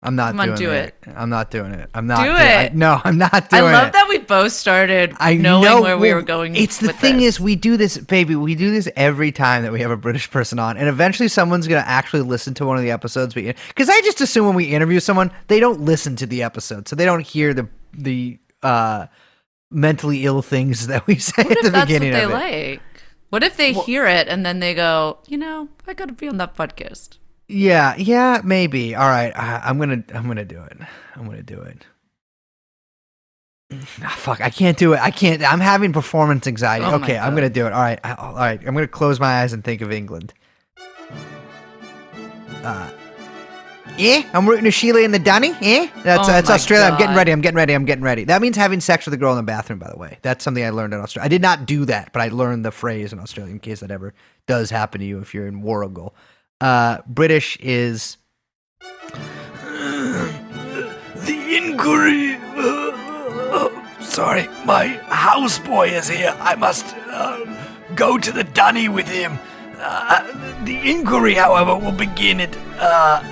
I'm not Come on, doing do it. I'm not doing it. I'm not Do doing it. no, I'm not doing it. I love it. that we both started I knowing know where we well, were going. It's the thing this. is, we do this, baby. We do this every time that we have a British person on, and eventually someone's gonna actually listen to one of the episodes. Because I just assume when we interview someone, they don't listen to the episode, so they don't hear the the uh, mentally ill things that we say What at the if that's what beginning they of it. like? What if they hear it and then they go, you know, I got to be on that podcast. Yeah, yeah, maybe. All right, I, I'm gonna, I'm gonna do it. I'm gonna do it. Ah, fuck, I can't do it. I can't. I'm having performance anxiety. Oh okay, I'm gonna do it. All right, I- all right. I'm gonna close my eyes and think of England. Uh, yeah, I'm rooting for Sheila and the Dunny. Yeah, that's Oh that's my Australia. I'm getting ready. I'm getting ready. I'm getting ready. That means having sex with a girl in the bathroom. By the way, that's something I learned in Australia. I did not do that, but I learned the phrase in Australia in case that ever does happen to you if you're in Warrigal. Uh, British is the inquiry. sorry, my houseboy is here. I must uh, go to the dunny with him. Uh, the inquiry, however, will begin at uh,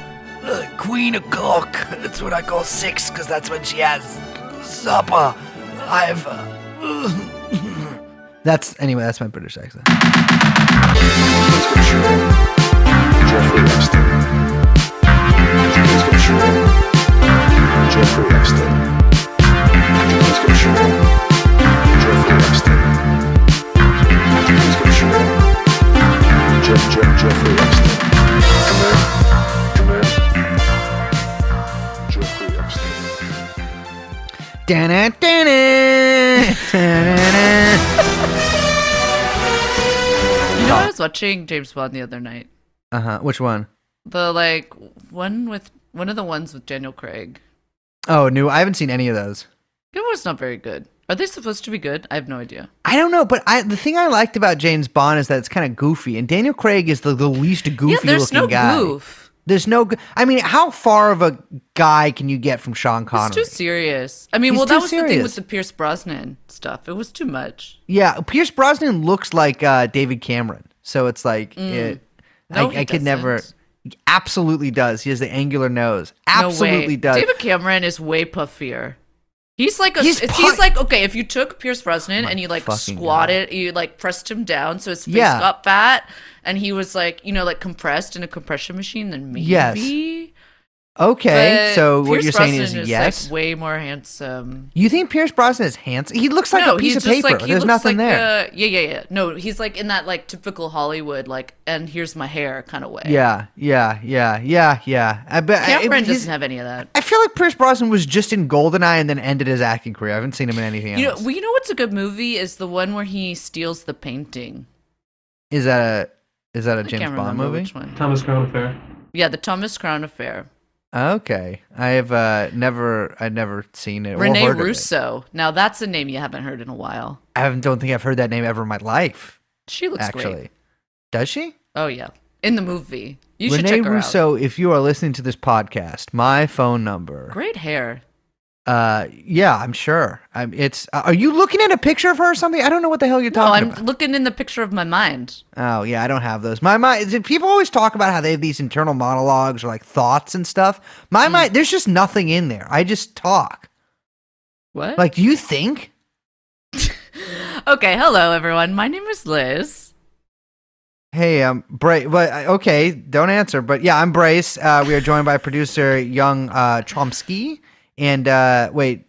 uh, Queen o'clock. That's what I call six, because that's when she has supper. I've. Uh, that's anyway. That's my British accent. Let's. Jeffrey Epstein. Let's. Jeffrey Epstein. Let's. Jeffrey Epstein. Let's. Jeff, Jeff, Jeffrey Epstein. Come in. Come in. Jeffrey Epstein. Da-na, da-na, da-na-na. You know, I was watching James Bond the other night. Uh-huh. Which one? The like one with one of the ones with Daniel Craig. Oh, new. I haven't seen any of those. It was not very good. Are they supposed to be good? I have no idea. I don't know, but I the thing I liked about James Bond is that it's kind of goofy, and Daniel Craig is the, the least goofy yeah, there's looking no guy. goof. There's no. I mean, how far of a guy can you get from Sean It's Connery? too serious. I mean, He's well, that was the thing with the Pierce Brosnan stuff. It was too much. yeah, Pierce Brosnan looks like uh, David Cameron, so it's like it. No, I, I could never. Absolutely does. He has the angular nose. No Absolutely way. does. David Cameron is way puffier. He's like a, He's he's, like okay. If you took Pierce Brosnan and you like squatted, you like pressed him down so his face Yeah. got fat, and he was like you know like compressed in a compression machine, then maybe. Yes. Okay, But so what you're saying Brosnan is yes. like way more handsome. you think Pierce Brosnan is handsome? He looks like no, a piece of paper. like There's nothing like there. uh, yeah, yeah, yeah. No, he's like in that like typical Hollywood like, and here's my hair kind of way. Yeah, yeah, yeah, yeah, yeah. I bet Cameron I, doesn't have any of that. I feel like Pierce Brosnan was just in Goldeneye and then ended his acting career. I haven't seen him in anything You know, else. well, you know what's a good movie is the one where he steals the painting. is that a is that a I James can't Bond movie? which one. Thomas Crown Affair. Yeah, the Thomas Crown Affair. Okay, I have uh, never I've never seen it. or Rene of it. Russo. Now that's a name you haven't heard in a while. I don't think I've heard that name ever in my life. She looks Actually, great. does she? Oh yeah, in the movie. You should Rene check her Russo. If you are listening to this podcast, my phone number. Great hair. Uh, yeah, I'm sure. I'm. It's. Uh, are you looking at a picture of her or something? I don't know what the hell you're talking. No, I'm about. looking in the picture of my mind. Oh yeah, I don't have those. My mind. People always talk about how they have these internal monologues or like thoughts and stuff. My mind. There's just nothing in there. I just talk. What? Like, do you think? okay, hello everyone. My name is Liz. Hey, um, Brace. But okay, don't answer. But yeah, I'm Brace. Uh, we are joined by producer Young uh, Chomsky. And uh, wait.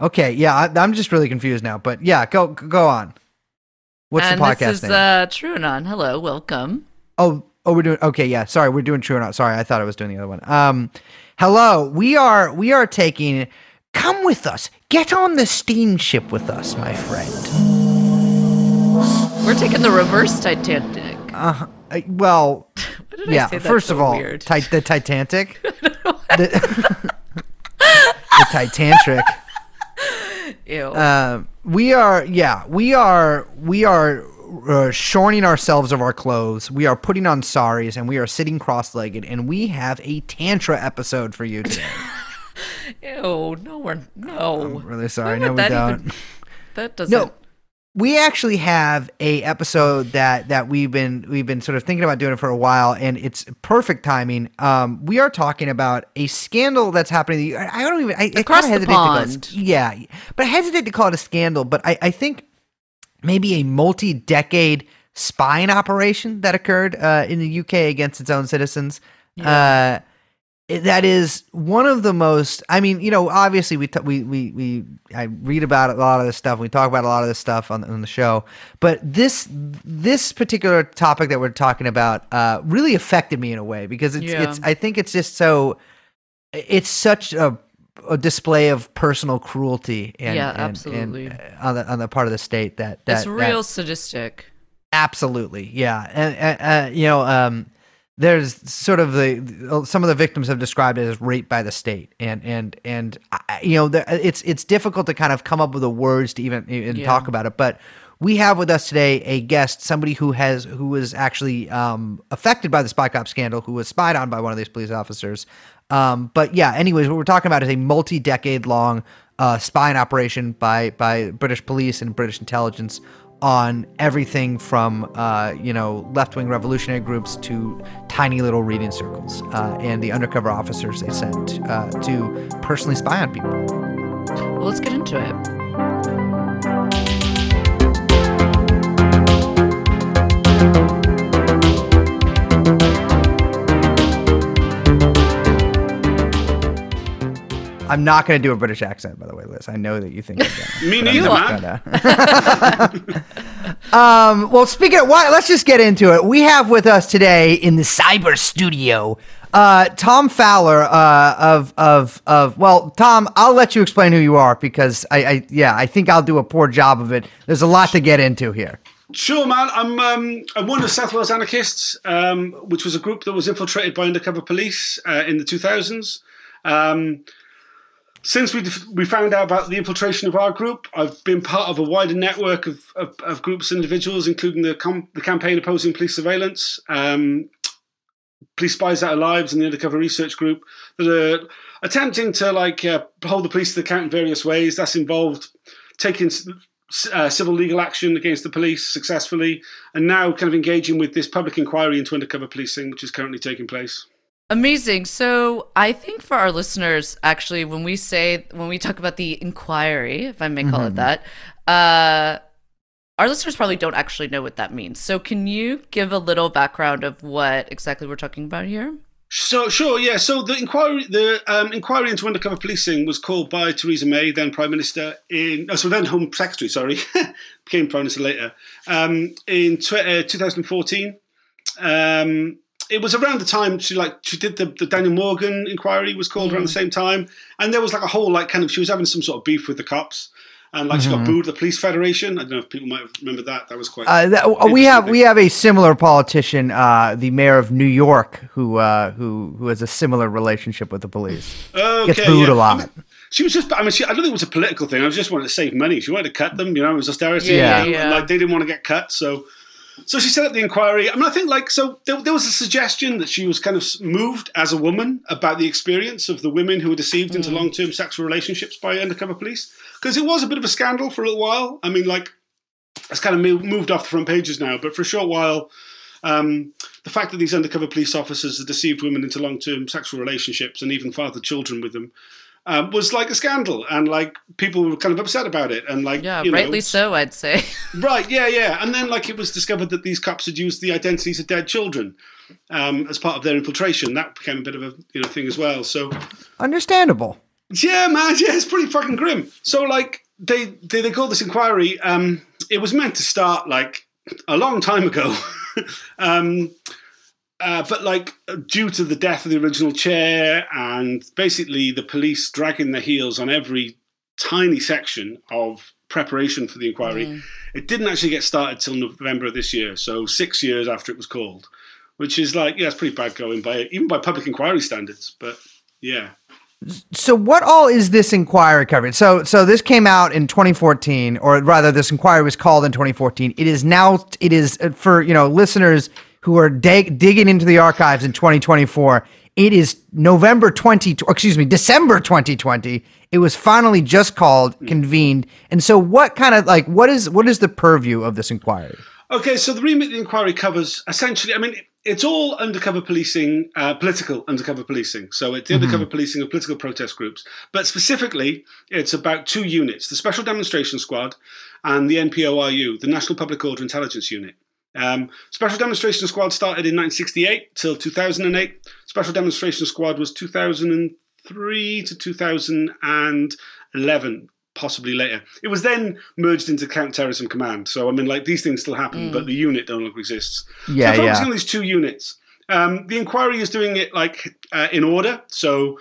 Okay, yeah, I, I'm just really confused now. But yeah, go go on. What's and the podcast this is name? uh TrueAnon. Hello, welcome. Oh, oh, we're doing okay. Yeah, sorry, we're doing true or not. Sorry, I thought I was doing the other one. Um, hello, we are we are taking. Come with us. Get on the steamship with us, my friend. We're taking the reverse Titanic. Uh, uh, well, Why did I yeah. say First so of all, ti- the Titanic, the, the Titanic. Ew. Um, we are, yeah, we are, we are uh, shorning ourselves of our clothes. We are putting on saris, and we are sitting cross-legged, and we have a tantra episode for you today. Ew. No, we're no. I'm really sorry. No, we don't. even- That doesn't. No, we actually have a episode that that we've been we've been sort of thinking about doing for a while, and it's perfect timing. Um, we are talking about a scandal that's happening. I I don't even. I, I Across kinda the hesitate to call it- pond. yeah, but I hesitate to call it a scandal. But I, I think maybe a multi-decade spying operation that occurred uh, in the UK against its own citizens. Uh, it- that is one of the most. I mean, you know, obviously we t- we we we I read about a lot of this stuff. We talk about a lot of this stuff on, on the show. But this this particular topic that we're talking about uh, really affected me in a way because it's Yeah. it's. I think it's just so. It's such a a display of personal cruelty and Yeah, and- absolutely. and, uh, on the on the part of the state that that it's that- real sadistic. Absolutely, yeah, and uh, uh, you know, um, there's sort of the some of the victims have described it as rape by the state, and and and I- you know, the, it's it's difficult to kind of come up with the words to even, even Yeah. talk about it, but. We have with us today a guest, somebody who has who was actually um, affected by the spy cop scandal, who was spied on by one of these police officers. Um, but yeah, anyways, what we're talking about is a multi-decade long uh, spying operation by by British police and British intelligence on everything from uh, you know left-wing revolutionary groups to tiny little reading circles uh, and the undercover officers they sent uh, to personally spy on people. Well, let's get into it. I'm not going to do a British accent, by the way, Liz. I know that you think I'm. Me neither, man. um, well, speaking of why, let's just get into it. We have with us today in the cyber studio uh, Tom Fowler uh, of of of. Well, Tom, I'll let you explain who you are because I, I yeah I think I'll do a poor job of it. There's a lot to get into here. Sure, man. I'm um, I'm one of South Wales Anarchists, um, which was a group that was infiltrated by undercover police uh, in the 2000s. Um, since we we found out about the infiltration of our group, I've been part of a wider network of, of, of groups and individuals, including the com- the campaign opposing police surveillance, um, police spies out of lives, and the undercover research group that are attempting to like uh, hold the police to account in various ways. That's involved taking uh, civil legal action against the police successfully, and now kind of engaging with this public inquiry into undercover policing, which is currently taking place. Amazing. So I think for our listeners, actually, when we say when we talk about the inquiry, if I may call it that, uh, our listeners probably don't actually know what that means. So can you give a little background of what exactly we're talking about here? So sure, yeah. So the inquiry, the um, inquiry into undercover policing was called by Theresa May, then Prime Minister in, oh, so then Home Secretary, sorry, became Prime Minister later um, in tw- uh, 2014. Um, it was around the time she like she did the, the Daniel Morgan inquiry was called around the same time, and there was like a whole like kind of she was having some sort of beef with the cops, and like she got booed the police federation. I don't know if people might remember that. That was quite. Uh, that, we have Interesting. we have a similar politician, uh, the mayor of New York, who uh, who who has a similar relationship with the police. Okay, Gets booed yeah. a I lot. mean, she was just, I mean, she, I don't think it was a political thing. I was just wanted to save money. She wanted to cut them, you know, it was austerity. Yeah, yeah. Like they didn't want to get cut. So, so she set up the inquiry. I mean, I think like, so there, there was a suggestion that she was kind of moved as a woman about the experience of the women who were deceived into long term sexual relationships by undercover police. Because it was a bit of a scandal for a little while. I mean, like, it's kind of moved, moved off the front pages now, but for a short while, um, the fact that these undercover police officers had deceived women into long-term sexual relationships and even fathered children with them um, was like a scandal, and like people were kind of upset about it, and like Yeah, you know, rightly so, I'd say. right, yeah, yeah, and then like it was discovered that these cops had used the identities of dead children um, as part of their infiltration. That became a bit of a you know thing as well. So Understandable. yeah, man, yeah, it's pretty fucking grim. So like they they, they called this inquiry. Um, it was meant to start like a long time ago, um, uh, but like due to the death of the original chair and basically the police dragging their heels on every tiny section of preparation for the inquiry, it didn't actually get started till November of this year. So six years after it was called, which is like yeah, it's pretty bad going by even by public inquiry standards. But yeah. So what all is this inquiry covering? So so this came out in 2014, or rather, this inquiry was called in 2014. It is now it is uh, for you know listeners who are dig- digging into the archives in 2024. It is November 20, excuse me, December 2020. It was finally just called, convened, and so what kind of like what is what is the purview of this inquiry? Okay, so the remit of the inquiry covers essentially, I mean, it's all undercover policing, uh, political undercover policing. So it's the undercover policing of political protest groups. But specifically, it's about two units the Special Demonstration Squad and the NPOIU, the National Public Order Intelligence Unit. Um, Special Demonstration Squad started in 1968 till 2008. Special Demonstration Squad was 2003 to 2011, possibly later. It was then merged into Counterterrorism Command. So I mean, like these things still happen, but the unit no longer exists. Yeah, so focusing yeah. on these two units. Um, the inquiry is doing it like uh, in order. So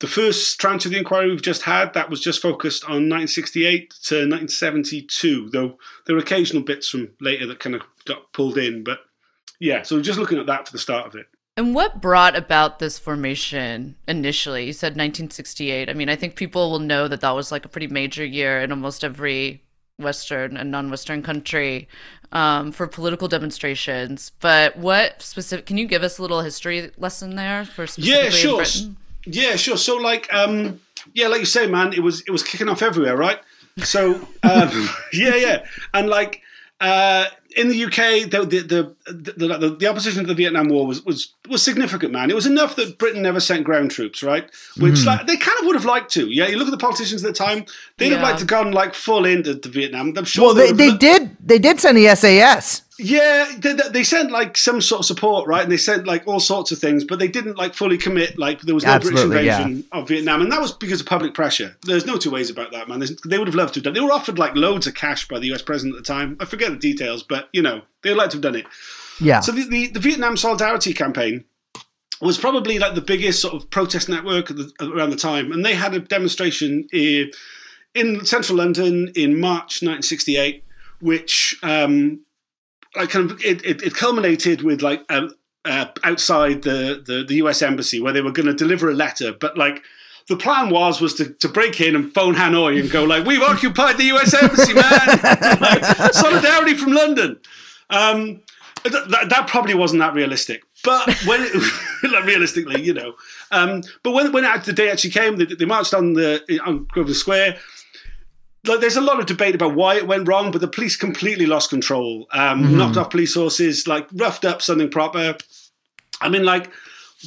the first tranche of the inquiry we've just had that was just focused on 1968 to 1972, though there are occasional bits from later that kind of got pulled in. But yeah, so we're just looking at that for the start of it. And what brought about this formation initially? You said 1968. I mean, I think people will know that that was like a pretty major year in almost every Western and non-Western country um, for political demonstrations. But what specific? Can you give us a little history lesson there for specifically Yeah, sure. in Britain? Yeah, sure. So like, um, yeah, like you say, man, it was it was kicking off everywhere, right? So um, yeah, yeah, and like uh, in the UK, the the, the the the the opposition to the Vietnam War was was was significant, man. It was enough that Britain never sent ground troops, right? Which like they kind of would have liked to. Yeah, you look at the politicians at the time; they'd have liked to gone like full into to Vietnam. I'm sure. Well, they, would they have- did they did send the SAS. Yeah, they, they sent like some sort of support, right? And they sent like all sorts of things, but they didn't like fully commit. Like there was no Absolutely, British yeah. invasion of Vietnam, and that was because of public pressure. There's no two ways about that, man. There's, they would have loved to have done. They were offered like loads of cash by the U.S. president at the time. I forget the details, but you know they'd like to have done it. Yeah. So the, the, the Vietnam Solidarity Campaign was probably like the biggest sort of protest network at the, around the time, and they had a demonstration in, in central London in March 1968, which um, like kind of it, it, it culminated with like um, uh, outside the, the the U.S. embassy where they were going to deliver a letter, but like. The plan was was to, to break in and phone Hanoi and go like, "We've occupied the U.S. embassy, man! like, solidarity from London." Um, th- that, probably wasn't that realistic. But when it, like realistically, you know, um, but when when the day actually came, they, they marched on the on Grosvenor Square. Like, there's a lot of debate about why it went wrong, but the police completely lost control. Um, Knocked off police horses, like roughed up something proper. I mean, like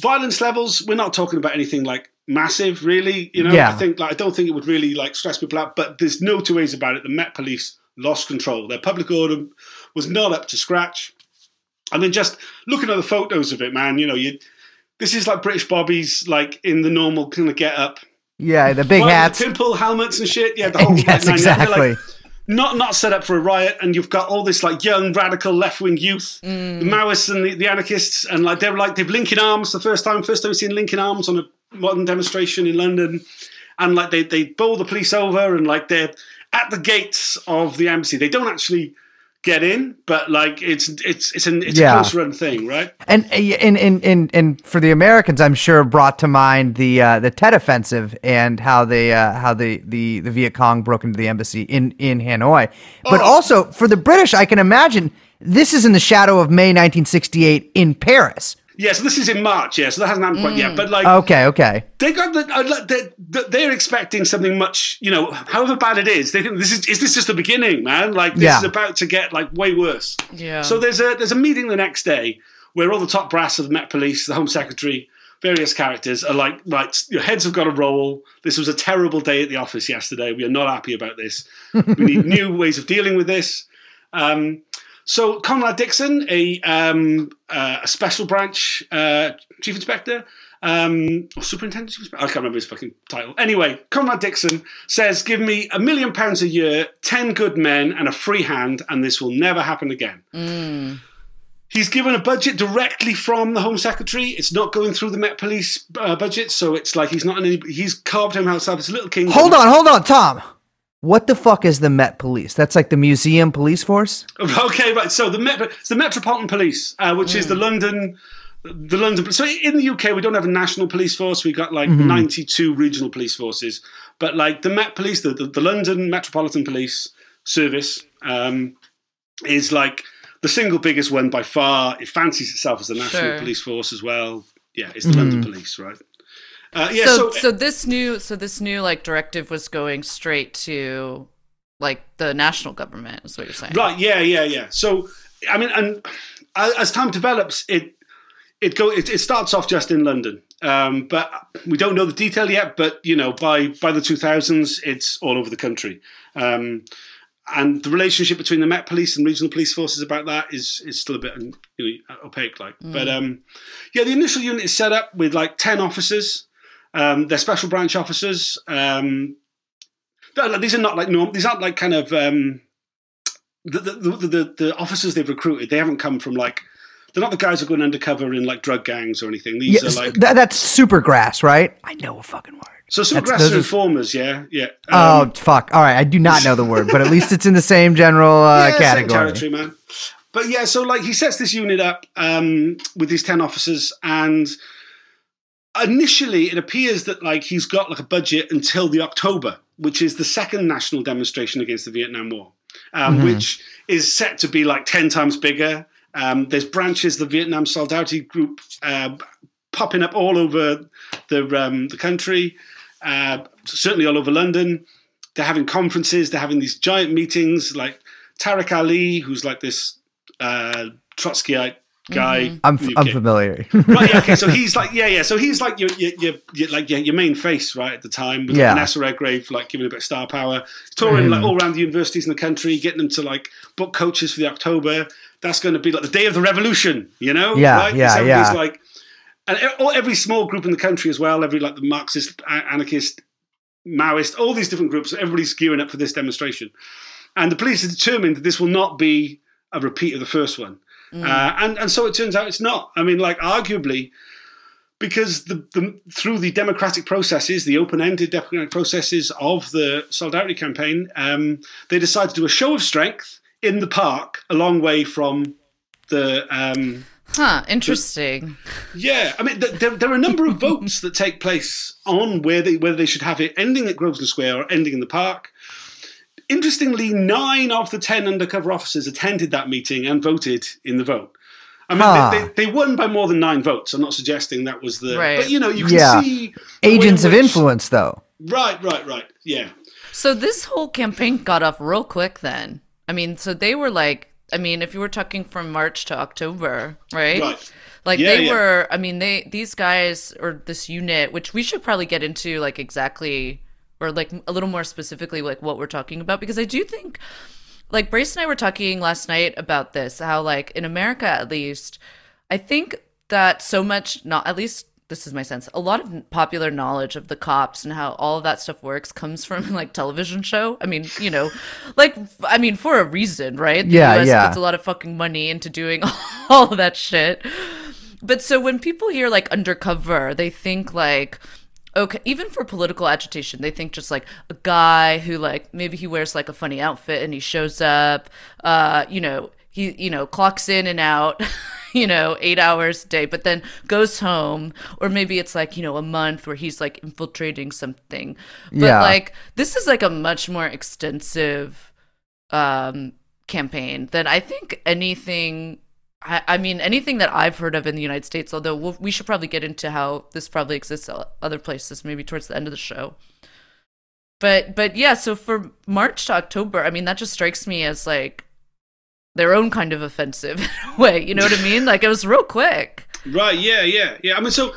violence levels. We're not talking about anything like massive, really. You know, Yeah. I think like I don't think it would really like stress people out. But there's no two ways about it. The Met Police lost control. Their public order was not up to scratch. I mean, just looking at the photos of it, man. You know, you this is like British bobbies, like in the normal kind of get up, Yeah, the big Right, hats. the pimple helmets and shit. Yeah, the whole yes, nine like, exactly. not not set up for a riot, and you've got all this like young radical left wing youth, Mm. the Maoists and the, the anarchists, and like they're like they've linking arms the first time, first time we've seen linking arms on a modern demonstration in London, and like they they bowl the police over, and like they're at the gates of the embassy. They don't actually get in, but like it's it's it's an it's Yeah. a close run thing, right? And and and and and for the Americans, I'm sure brought to mind the uh, the Tet Offensive and how they uh, how the, the the Viet Cong broke into the embassy in in Hanoi. But Oh. also for the British, I can imagine this is in the shadow of May 1968 in Paris. Yeah, so this is in March, yeah, so that hasn't happened quite yet, but like Okay, okay. they got the uh, like, they're, they're expecting something much you know however bad it is they think this is is this just the beginning man? Like this Yeah. is about to get like way worse. Yeah. so there's a there's a meeting the next day where all the top brass of the Met Police the Home Secretary various characters are like right your heads have got to roll. This was a terrible day at the office yesterday. We are not happy about this. We need new ways of dealing with this. Um, so Conrad Dixon, a um, uh, a special branch uh, chief inspector, um, or superintendent, I can't remember his fucking title. Anyway, Conrad Dixon says, "Give me a million pounds a year, ten good men, and a free hand, and this will never happen again." He's given a budget directly from the Home Secretary. It's not going through the Met Police uh, budget, so it's like he's not in any. He's carved himself as a little kingdom. Hold on, hold on, Tom. What the fuck is the Met Police? That's like the museum police force. Okay, right. So the Met, it's the Metropolitan Police, uh, which is the London, the London. So in the UK, we don't have a national police force. We've got like ninety-two regional police forces, but like the Met Police, the the, the London Metropolitan Police Service, um, is like the single biggest one by far. It fancies itself as the national Sure. police force as well. Yeah, it's the London Police, right? Uh, yeah, so, so, so this new so this new like directive was going straight to like the national government is what you're saying Right. Yeah. Yeah. Yeah. So, I mean, and as time develops, it it go it, it starts off just in London, um, but we don't know the detail yet. But you know, by by the two thousands, it's all over the country. Um, and the relationship between the Met Police and regional police forces about that is is still a bit you know, opaque, like. But um, yeah, the initial unit is set up with like ten officers. Um, they're special branch officers. Um, like- these are not like norm. These aren't like kind of um, the, the, the, the, the officers they've recruited, they haven't come from like they're not the guys who are going undercover in like drug gangs or anything. These Yes, are like that, that's super grass, right? I know a fucking word. so that's- Supergrass those are are- informers, yeah, yeah. Oh Um, fuck! All right, I do not know the word, but at least it's in the same general uh, yeah, same category. territory, man. But yeah, so like he sets this unit up um, with these ten officers, and initially it appears that like he's got like a budget until the October, which is the second national demonstration against the Vietnam War, um, Mhm. which is set to be like ten times bigger. Um, there's branches, of the Vietnam Solidarity Group, uh, popping up all over the um, the country, uh, certainly all over London. They're having conferences. They're having these giant meetings. Like Tariq Ali, who's like this uh, Trotskyite guy. Mm-hmm. I'm, from f- the I'm familiar. right, yeah, okay, so he's like, yeah, yeah, so he's like your, your, your, your like your, your main face, right, at the time, with Yeah. like Vanessa Redgrave, like giving a bit of star power, touring like mm. all around the universities in the country, getting them to like book coaches for the October. That's going to be like the day of the revolution, you know? Yeah, right? yeah, Everybody's yeah. like, and every small group in the country as well, every like the Marxist, anarchist, Maoist, all these different groups, everybody's gearing up for this demonstration. And the police are determined that this will not be a repeat of the first one. Uh, and, and so it turns out it's not. I mean, like, arguably, because the, the through the democratic processes, the open-ended democratic processes of the Solidarity campaign, um, they decided to do a show of strength in the park, a long way from the um, huh interesting yeah, I mean, th- there, there are a number of votes that take place on where they whether they should have it ending at Grosvenor Square or ending in the park. Interestingly, nine of the ten undercover officers attended that meeting and voted in the vote. I mean, Huh. they, they, they won by more than nine votes. I'm not suggesting that was the, Right. but you know, you can Yeah. see the in Agents of which- influence, though. Right, right, right. Yeah, So this whole campaign got off real quick then. I mean, so they were like, I mean, if you were talking from March to October, right? Right. Like Yeah, they yeah. were, I mean, they these guys or this unit, which we should probably get into like exactly or like a little more specifically like what we're talking about because I do think like Brace and I were talking last night about this how like in America at least I think that so much not at least this is my sense a lot of popular knowledge of the cops and how all of that stuff works comes from like television show. I mean you know like I mean for a reason right? The Yeah, US yeah. puts a lot of fucking money into doing all of that shit. But so when people hear like undercover they think like okay even for political agitation they think just like a guy who like maybe he wears like a funny outfit and he shows up uh you know he you know clocks in and out you know 8 hours a day but then goes home or maybe it's like you know a month where he's like infiltrating something but Yeah. like this is like a much more extensive um campaign than I think anything I, I mean anything that I've heard of in the United States although we'll, we should probably get into how this probably exists other places maybe towards the end of the show but but yeah so for March to October I mean that just strikes me as like their own kind of offensive in a way you know what I mean like it was real quick Right, yeah, yeah, yeah. I mean, so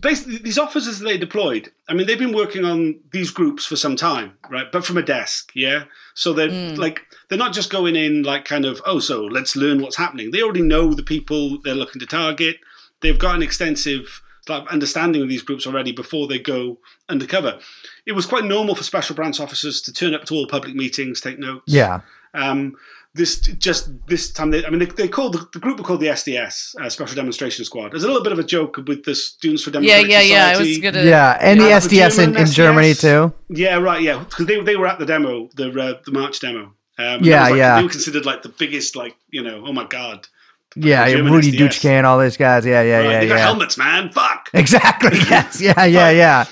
basically, these officers they deployed, I mean, they've been working on these groups for some time, right? But from a desk, yeah? So they're mm. like, they're not just going in like kind of, oh, so let's learn what's happening. They already know the people they're looking to target. They've got an extensive like, understanding of these groups already before they go undercover. It was quite normal for special branch officers to turn up to all public meetings, take notes. Yeah. Um, this just this time, they, I mean, they, they called the, the group were called the SDS, uh, Special Demonstration Squad. There's a little bit of a joke with the Students for yeah Democratic yeah yeah yeah. I was Society. gonna Yeah, and the Yeah, the SDS in, German in Germany too. Yeah, right. Yeah, because they they were at the demo, the uh, the March demo. Um, Yeah, that was, like, yeah. They were considered like the biggest, like you know, oh my god. Yeah, yeah, German Rudi SDS. Dutschke, all those guys. Yeah, yeah, Right, yeah, they got yeah. helmets, man. Fuck. Exactly. Yes. Yeah, yeah, yeah.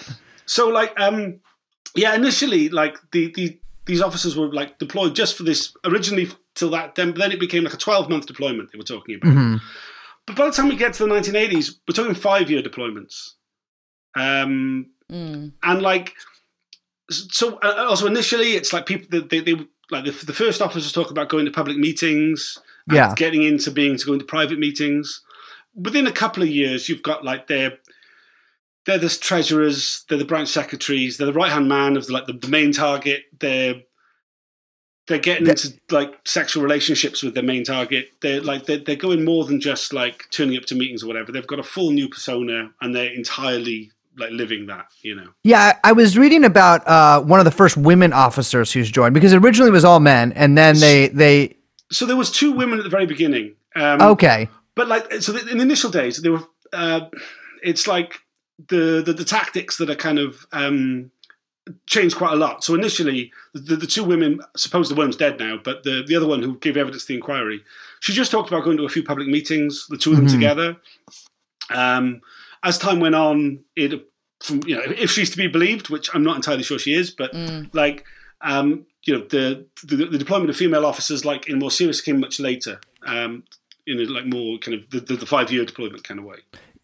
So like, um, yeah, initially like the the these officers were like deployed just for this originally till that then then it became like a 12 month deployment they were talking about. Mhm. But by the time we get to the 1980s, we're talking five year deployments. Um, Mm. and like so uh, also initially it's like people they, they, they like the, the first officers talk about going to public meetings Yeah. getting into being to go into private meetings. Within a couple of years you've got like they're they're the treasurers they're the branch secretaries they're the right hand man of the, like the, the main target. They're they're getting That- into like sexual relationships with their main target. They're like they're, they're going more than just like turning up to meetings or whatever. They've got a full new persona and they're entirely like living that you know Yeah, I was reading about uh, one of the first women officers who's joined because originally it was all men, and then they they so there was two women at the very beginning. Um, okay, but like so in the initial days, they were. Uh, it's like the, the the tactics that are kind of um, changed quite a lot. So initially, the, the two women, suppose the one's dead now, but the the other one who gave evidence to the inquiry, she just talked about going to a few public meetings, the two of them Mhm. together. Um, as time went on, it from you know if she's to be believed, which I'm not entirely sure she is, but Mm. like um, you know the, the the deployment of female officers like in more serious came much later um, in a like more kind of the, the, the five year deployment kind of way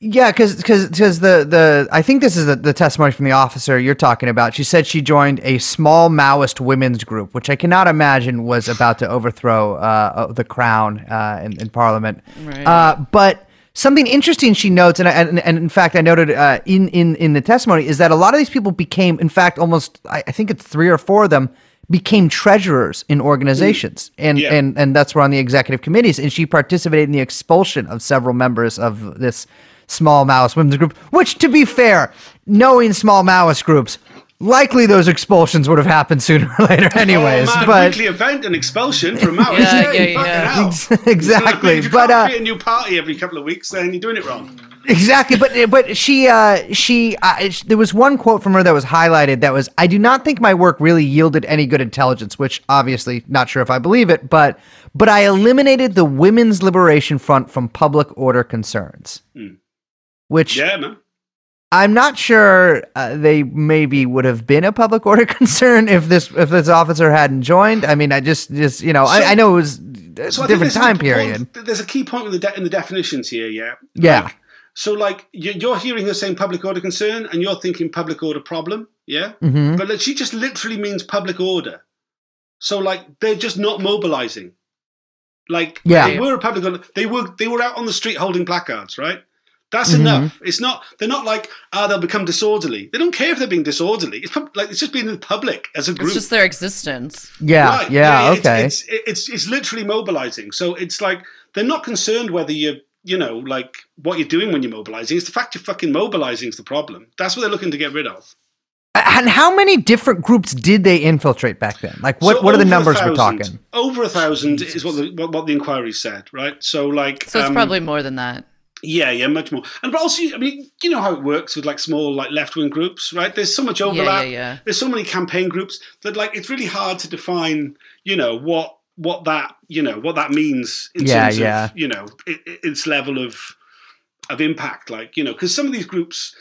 yeah, because because the the I think this is the, the testimony from the officer you're talking about. She said she joined a small Maoist women's group, which I cannot imagine was about to overthrow uh, the crown uh, in, in Parliament. Right. Uh, but something interesting she notes, and, I- and, and in fact, I noted uh, in, in, in the testimony, is that a lot of these people became, in fact, almost, I, I think it's three or four of them, became treasurers in organizations. And, Yeah. and, and that's where on the executive committees. And she participated in the expulsion of several members of this small Maoist women's group, which, to be fair, knowing small Maoist groups, likely those expulsions would have happened sooner or later, anyways. oh, man, but weekly event and expulsion for a Maoist. Yeah, yeah, yeah, fucking yeah. hell. exactly. if you but can't uh, create a new party every couple of weeks, then you're doing it wrong. Exactly, but but she uh, she uh, there was one quote from her that was highlighted that was I do not think my work really yielded any good intelligence, which obviously not sure if I believe it, but but I eliminated the Women's Liberation Front from public order concerns, which Yeah, man. I'm not sure uh, they maybe would have been a public order concern if this if this officer hadn't joined. I mean, I just just you know So- I, I know it was a So different time period. point- there's a key point with the de- in the definitions here. Yeah. Yeah. Like, so like you- you're hearing her saying public order concern, and you're thinking public order problem. Yeah. hmm But like, she just literally means public order. So like they're just not mobilizing. Like Yeah. they were a public order. They were they were out on the street holding placards, right? That's Mhm. enough. It's not. They're not like ah they'll become disorderly. They don't care if they're being disorderly. It's pub- like it's just being in the public as a group. It's just their existence. Yeah, Right, yeah, it's- okay. It's, it's it's it's literally mobilizing. So it's like they're not concerned whether you you know like what you're doing when you're mobilizing. It's the fact you're fucking mobilizing is the problem. That's what they're looking to get rid of. And how many different groups did they infiltrate back then? Like, what, So what are the over a numbers we're talking? Over a thousand is what the what, what the inquiry said, right? So like, So it's um, probably more than that. Yeah, yeah, much more. And but also, I mean, you know how it works with like small like left wing groups, right? There's so much overlap. Yeah, yeah, yeah. There's so many campaign groups that like it's really hard to define, you know, what what that you know what that means in Yeah, terms yeah. of you know it, it- its level of of impact. Like you know, because some of these groups.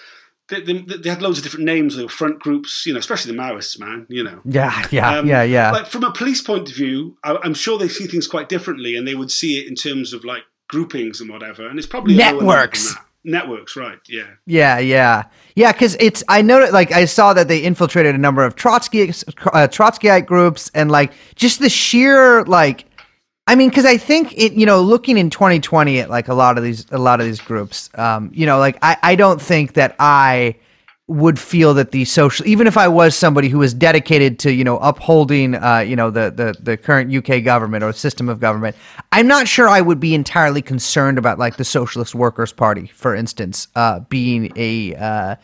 They, they, they had loads of different names. They were front groups, you know, especially the Maoists, man. You know, Yeah, yeah, Um, yeah, yeah. like from a police point of view, I, I'm sure they see things quite differently, and they would see it in terms of like groupings and whatever. And it's probably a lower level than Networks. Networks, right? Yeah. Yeah, yeah, yeah. Because it's I know like I saw that they infiltrated a number of Trotsky uh, Trotskyite groups and like just the sheer like. I mean, because I think it, you know, looking in 2020 at like a lot of these, a lot of these groups, um, you know, like I, I don't think that I would feel that the social, even if I was somebody who was dedicated to, you know, upholding, uh, you know, the, the, the current UK government or system of government, I'm not sure I would be entirely concerned about like the Socialist Workers Party, for instance, uh, being a, uh,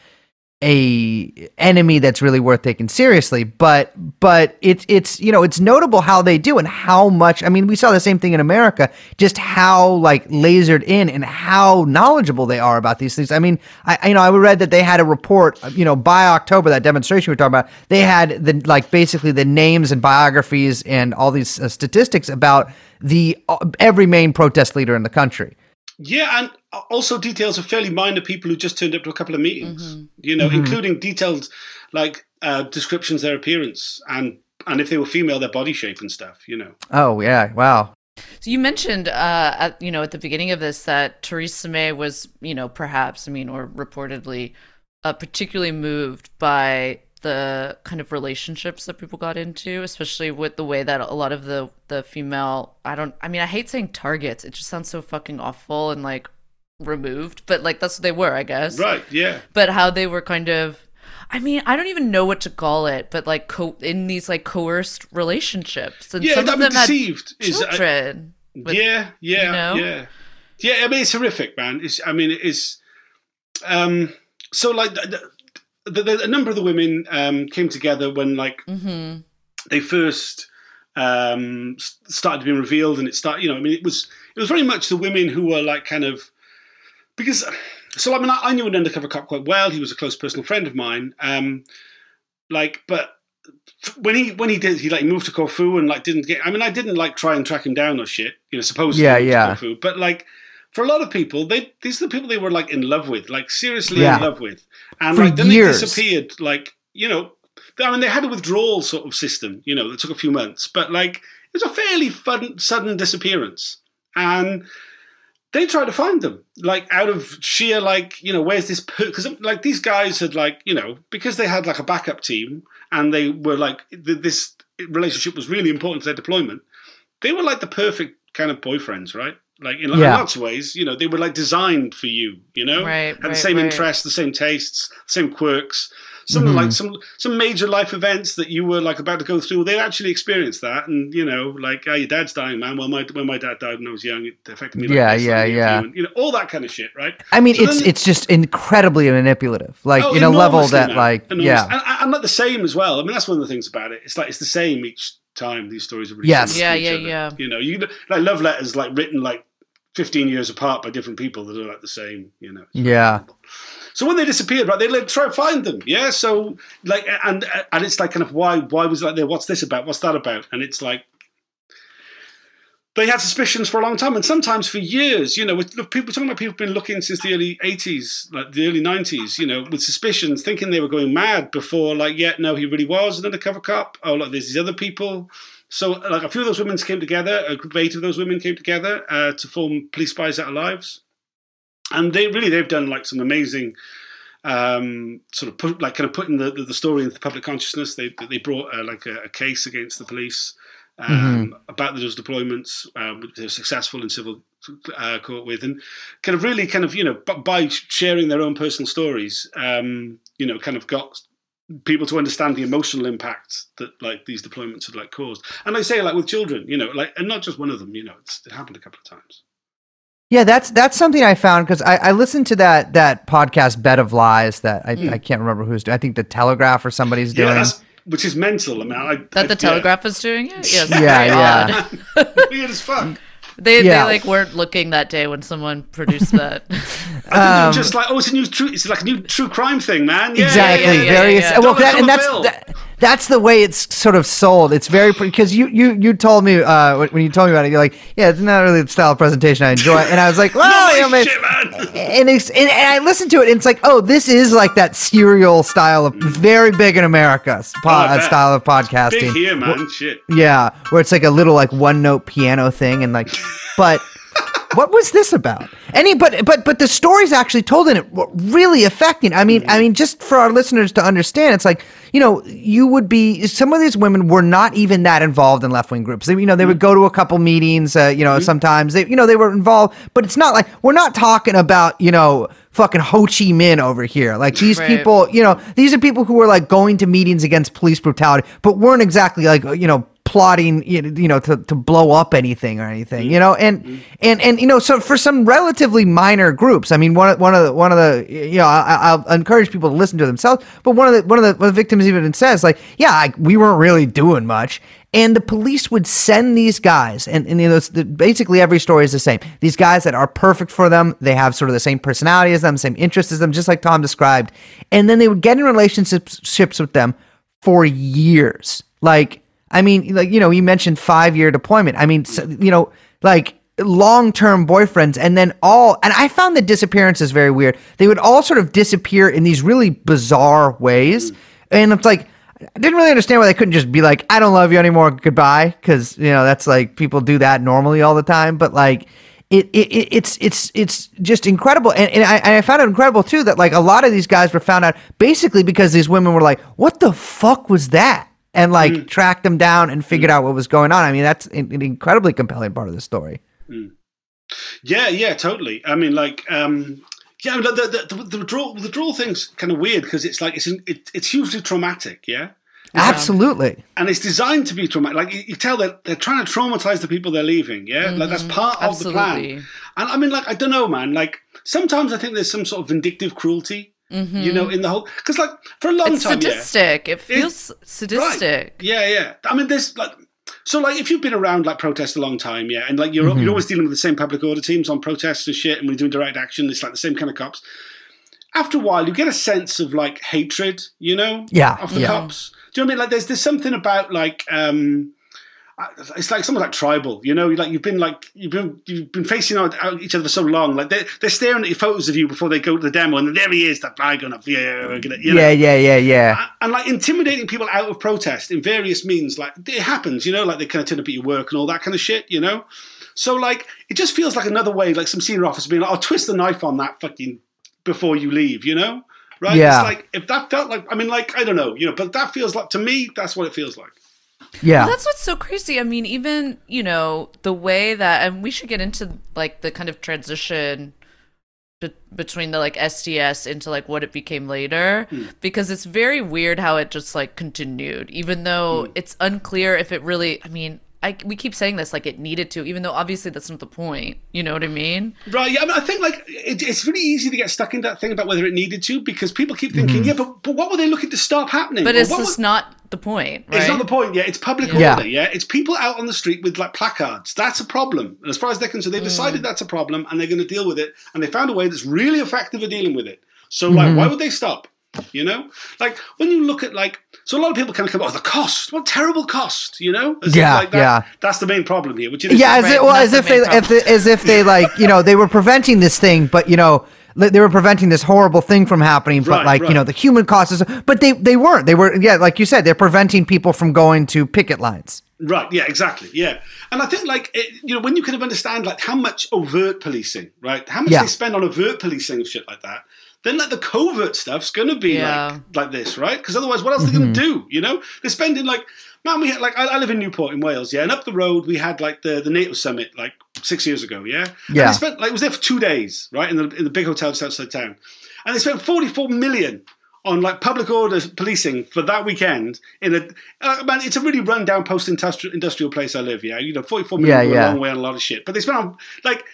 a enemy that's really worth taking seriously but but it's it's you know it's notable how they do and how much i mean we saw the same thing in america just how like lasered in and how knowledgeable they are about these things. I mean i you know i read that they had a report you know by october that demonstration we're talking about they had the like basically the names and biographies and all these uh, statistics about the uh, every main protest leader in the country Yeah, and also details of fairly minor people who just turned up to a couple of meetings. Mm-hmm. You know, Mhm. including detailed like uh, descriptions their appearance and and if they were female, their body shape and stuff. You know. oh yeah wow So you mentioned, uh, at, you know, at the beginning of this that Theresa May was, you know, perhaps, I mean, or reportedly, uh, particularly moved by the kind of relationships that people got into, especially with the way that a lot of the the female I don't I mean I hate saying targets. It just sounds so fucking awful and like removed, but like that's what they were, I guess. Right, yeah. But how they were kind of I mean, I don't even know what to call it, but like co- in these like coerced relationships, and Yeah, some of them had deceived is uh, children. with- yeah, yeah, you know? yeah, yeah. I mean, it's horrific, man. It's, I mean, it's um. So like, the, the, the, a number of the women um came together when like Mhm. they first um s- started being revealed, and it started. You know, I mean, it was it was very much the women who were like kind of because. So I mean, I, I knew an undercover cop quite well. He was a close personal friend of mine. Um, like, but when he when he did he like moved to Corfu and like didn't get I mean I didn't like try and track him down or shit you know supposedly Yeah, he to yeah. Corfu, but like for a lot of people they these are the people they were like in love with like seriously Yeah. in love with and For like then years. they disappeared like you know I mean they had a withdrawal sort of system you know that took a few months but like it was a fairly fun, sudden disappearance and they tried to find them like out of sheer like you know where's this because like these guys had like you know because they had like a backup team and they were like th- this relationship was really important to their deployment they were like the perfect kind of boyfriends right like in, in Yeah. lots of ways you know they were like designed for you you know Right, had the same right. interests the same tastes same quirks some Mhm. like some some major life events that you were like about to go through they actually experienced that and you know like oh, your dad's dying man well my when my dad died when i was young it affected me like Yeah, this, yeah, yeah. you, you know all that kind of shit right I mean, So it's then- it's just incredibly manipulative, like Oh, in a level that, man. like, Enormous. yeah, and, and not the same as well. I mean, that's one of the things about it. It's like it's the same each time. These stories are really Yes. similar Yeah, yeah, other. yeah. You know, you like love letters like written like fifteen years apart by different people that are like the same. You know. yeah, So when they disappeared, right, they like try to find them. Yeah. So like, and and it's like kind of why why was it like there? What's this about? What's that about? And it's like. They had suspicions for a long time, and sometimes for years. You know, with look, people talking about people been looking since the early '80s, like the early '90s. You know, with suspicions, thinking they were going mad before. Like, yeah, no, he really was an undercover cop. Oh, look, there's these other people. So, like, a few of those women came together. A group of eight of those women came together uh, to form Police Spies Out of Lives and they really they've done like some amazing um, sort of put like kind of putting the, the, story into the public consciousness. They they brought uh, like a, a case against the police um, about those deployments, uh, they were successful in civil uh, court with, and kind of really kind of you know by sharing their own personal stories, um, you know, kind of got people to understand the emotional impact that like these deployments had like caused. And I say like with children, you know, like and not just one of them, you know, it's, it happened a couple of times. yeah. That's that's something I found because I, I listened to that that podcast Bed of Lies that I, I can't remember who's doing. I think the Telegraph or somebody's Yeah, doing. that's, which is mental. I mean, I, That I- the Telegraph is doing it? Yes. Yeah, very yeah. odd. Yeah. Weird as fuck. They Yeah. they like weren't looking that day when someone produced that. I think Um, they're just like, oh, it's a new true, it's like a new true crime thing, man. Yeah, exactly yeah, yeah, yeah. very yeah. well that, and that's that, that's the way it's sort of sold it's very because you you you told me uh when you told me about it you're like yeah it's not really the style of presentation i enjoy and i was like well you know, man, shit, man. and, it's, and, and I listened to it, and it's like, oh, this is like that serial style of very big in America Oh, uh, style of podcasting. Big here, man. Shit. Yeah, where it's like a little like one note piano thing, and like, but what was this about? Any, but but but the stories actually told in it were really affecting. I mean, I mean, just for our listeners to understand, it's like you know, you would be some of these women were not even that involved in left wing groups. They, you know, they would go to a couple meetings. Uh, you know, sometimes they, you know, they were involved, but it's not like we're not talking about you know fucking Ho Chi Minh over here. Like these Right. people, you know, these are people who were like going to meetings against police brutality, but weren't exactly like you know plotting you know, to, to blow up anything or anything you mm-hmm. know? And and and you know so for some relatively minor groups i mean one of one of the one of the you know I, i'll encourage people to listen to themselves but one of the one of the, one of the victims even says like yeah I, we weren't really doing much. And the police would send these guys and, and you know the, basically every story is the same. These guys that are perfect for them they have sort of the same personality as them same interests as them just like tom described. And then they would get in relationships with them for years. Like I mean, like you know, you mentioned five year deployment. I mean, so, you know, like long term boyfriends, and then all. And I found the disappearances very weird. They would all sort of disappear in these really bizarre ways, hmm. and it's like I didn't really understand why they couldn't just be like, "I don't love you anymore, goodbye," because you know that's like people do that normally all the time. But like, it, it, it it's it's it's just incredible, and, and, I, and I found it incredible too that like a lot of these guys were found out basically because these women were like, "What the fuck was that?" And like Mm. tracked them down and figured out what was going on. I mean, that's an, an incredibly compelling part of the story. Yeah, yeah, totally. I mean, like, um, yeah, the, the, the, the draw the draw thing's kind of weird because it's like it's it, it's hugely traumatic, yeah, Absolutely. and it's designed to be traumatic. Like you, you tell that they're trying to traumatize the people they're leaving, yeah, like that's part of the plan. And I mean, like, I don't know, man. Like sometimes I think there's some sort of vindictive cruelty, you know, in the whole because like for a long It's time, yeah, sadistic. It feels sadistic. yeah, yeah. I mean, there's like, so like if you've been around like protest a long time, yeah, and like you're Mm-hmm. you're always dealing with the same public order teams on protests and shit, and when you're doing direct action, it's like the same kind of cops. After a while, you get a sense of like hatred, you know, Yeah, of the yeah. cops. Do you know what I mean? Like, there's there's something about like. um it's like something like tribal, you know. Like you've been like you've been you've been facing out, out each other for so long. Like they're they're staring at your photos of you before they go to the demo, and there he is, that guy going up, yeah, you know Yeah, yeah, yeah, yeah. and like intimidating people out of protest in various means like it happens you know like they kind of turn up at your work and all that kind of shit you know so like it just feels like another way like some senior officer being like i'll twist the knife on that fucking before you leave you know right Yeah. it's like if that felt like i mean like i don't know you know but that feels like to me that's what it feels like Yeah. Well, that's what's so crazy. I mean, even you know the way that, and we should get into like the kind of transition be- between the like SDS into like what it became later, hmm. because it's very weird how it just like continued, even though hmm. it's unclear if it really. I mean, I we keep saying this like it needed to, even though obviously that's not the point. You know what I mean? Right. Yeah. I, mean, I think like it, it's really easy to get stuck in that thing about whether it needed to because people keep thinking, mm. yeah, but, but what were they looking to stop happening? But Or it's just were- not the point, right? It's not the point. Yeah, it's public Yeah. order. Yeah, it's people out on the street with like placards. That's a problem. And as far as they're concerned, they've decided mm. that's a problem and they're going to deal with it. And they found a way that's really effective at dealing with it. So like, mm-hmm. why would they stop? You know, like when you look at like, so a lot of people kind of come, oh, the cost, what terrible cost, you know? As Yeah, like, that, yeah. That's the main problem here, which is. Yeah, as Right, it, well, as the if they, if they, as if they like, you know, they were preventing this thing, but you know, they were preventing this horrible thing from happening. But Right, like, you know, the human cost is, but they they weren't. They were, yeah, like you said, they're preventing people from going to picket lines. Right. Yeah. Exactly. Yeah. And I think like it, you know when you kind of understand like how much overt policing, right? How much Yeah. they spend on overt policing and shit like that. Then like the covert stuff's going to be Yeah. like like this, right? Because otherwise, what else are they going to do? You know, they're spending like man. We had like I, I live in Newport in Wales, yeah, and up the road we had like the the NATO summit like six years ago, yeah. Yeah. And they spent like it was there for two days, right, in the in the big hotel just outside town, and they spent forty four million on like public order policing for that weekend in a uh, man it's a really run down post industrial industrial place I live yeah you know 44 million Yeah, yeah. a long way on a lot of shit but they spent on like th-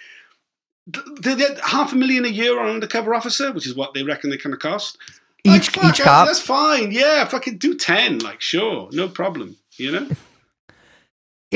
they get half a million a year on undercover officer which is what they reckon they kind of cost Each- fuck, each cop? that's fine yeah fucking do 10 like sure no problem you know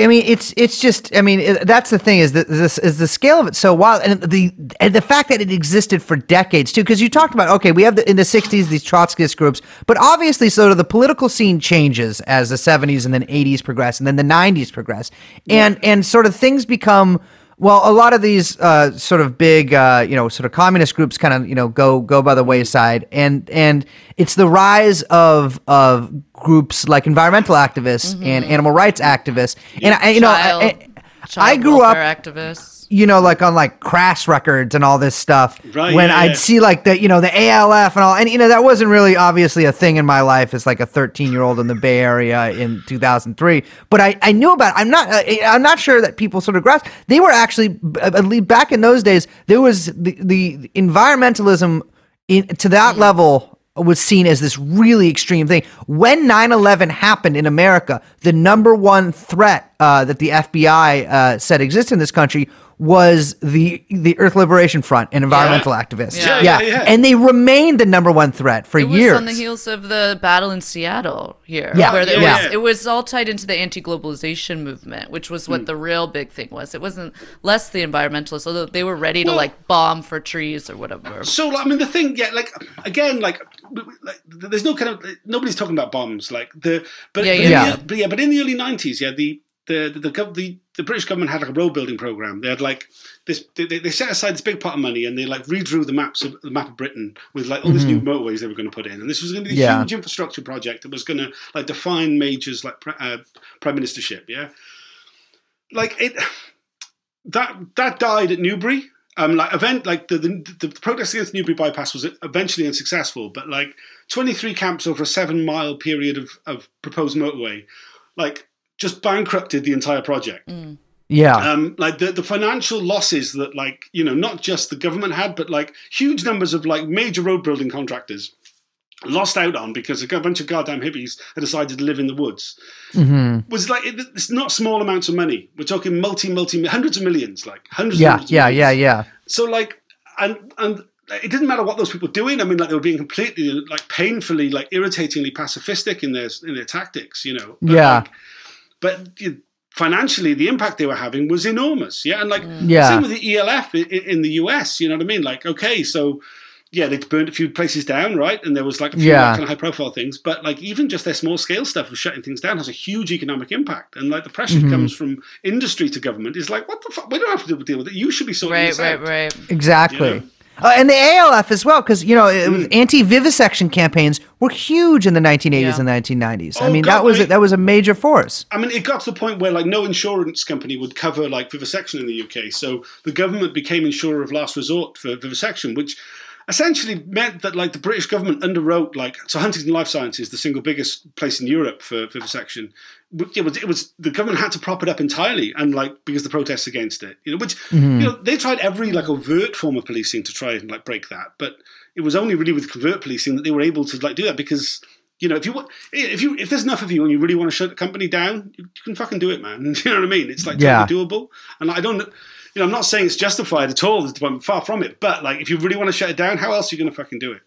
I mean, it's it's just. I mean, it, that's the thing is that this is the scale of it so wild, and the and the fact that it existed for decades too. Because you talked about okay, we have the, in the '60s these Trotskyist groups, but obviously, sort of the political scene changes as the '70s and then '80s progress, and then the '90s progress, and and sort of things become. Well, a lot of these uh, sort of big, uh, you know, sort of communist groups kind of, you know, go go by the wayside, and and it's the rise of of groups like environmental activists and animal rights activists, and I, you know, I, Child- I, I grew up, activists. You know, like on like crass records and all this stuff. Right, when yeah, I'd yeah. see like the, you know, the ALF and all, and you know, that wasn't really obviously a thing in my life as like a 13 year old in the Bay Area in 2003. But I, I knew about. It. I'm not. Uh, I'm not sure that people sort of grasp. They were actually, back in those days, there was the the environmentalism in, to that Mm-hmm. level was seen as this really extreme thing. When 9/11 happened in America, the number one threat uh, that the FBI uh, said exists in this country was the the Earth Liberation Front and environmental activists. Yeah. Yeah, yeah, yeah. and they remained the number one threat for It was years. on the heels of the battle in Seattle here, Yeah, where it was it was all tied into the anti-globalization movement, which was what hmm. the real big thing was. It wasn't less the environmentalists, although they were ready to like bomb for trees or whatever. So, I mean, the thing, yeah, like again, like, like there's no kind of nobody's talking about bombs, like the, but Yeah, but yeah, in yeah. The, but yeah, but in the early '90s, yeah, the the the, the, the British government had like a road building program. They had like this, they, they they set aside this big pot of money and they like redrew the maps of the map of Britain with like all these new motorways they were going to put in, and this was going to be a Yeah. huge infrastructure project that was going to like define Major's like uh, prime ministership, yeah. Like it, that that died at Newbury. Um, like event, like the, the the protest against Newbury bypass was eventually unsuccessful, but like 23 camps over a seven mile period of, of proposed motorway, like just bankrupted the entire project. Yeah. Um, like the, the financial losses that like you know not just the government had, but like huge numbers of like major road building contractors lost out on because a bunch of goddamn hippies had decided to live in the woods Mm-hmm. was like it, it's not small amounts of money. We're talking multi multi hundreds of millions, like hundreds. yeah. hundreds of Yeah. millions. Yeah. Yeah. So like, and and it didn't matter what those people were doing. I mean, like they were being completely like painfully, like irritatingly pacifistic in their in their tactics. You know. But, Yeah. like, but financially, the impact they were having was enormous. Yeah, and like Yeah. same with the ELF in, in the US. You know what I mean? Like, okay, so. Yeah, they burned a few places down, right? And there was like a few Yeah. kind of high profile things, but like even just their small scale stuff of shutting things down has a huge economic impact. And like the pressure Mm-hmm. comes from industry to government is like, what the fuck? We don't have to deal with it. You should be sorting Right, this right, out. right. Exactly. Yeah. Uh, and the ALF as well, because you know, Mm. anti-vivisection campaigns were huge in the 1980s Yeah. and 1990s. I Oh, mean, God, that was mate. that was a major force. I mean, it got to the point where like no insurance company would cover like vivisection in the UK. So the government became insurer of last resort for vivisection, which essentially meant that like the British government underwrote like so Huntington Life Sciences, the single biggest place in Europe for vivisection. It was it was the government had to prop it up entirely, and like because the protests against it, you know, which you mm-hmm. know they tried every like overt form of policing to try and like break that, but it was only really with covert policing that they were able to like do that because you know, if you want, if you if there's enough of you and you really want to shut the company down, you, can fucking do it, man. you know what I mean? It's like Yeah. totally doable. And I don't, you know, I'm not saying it's justified at all. I'm far from it. But like, if you really want to shut it down, how else are you going to fucking do it?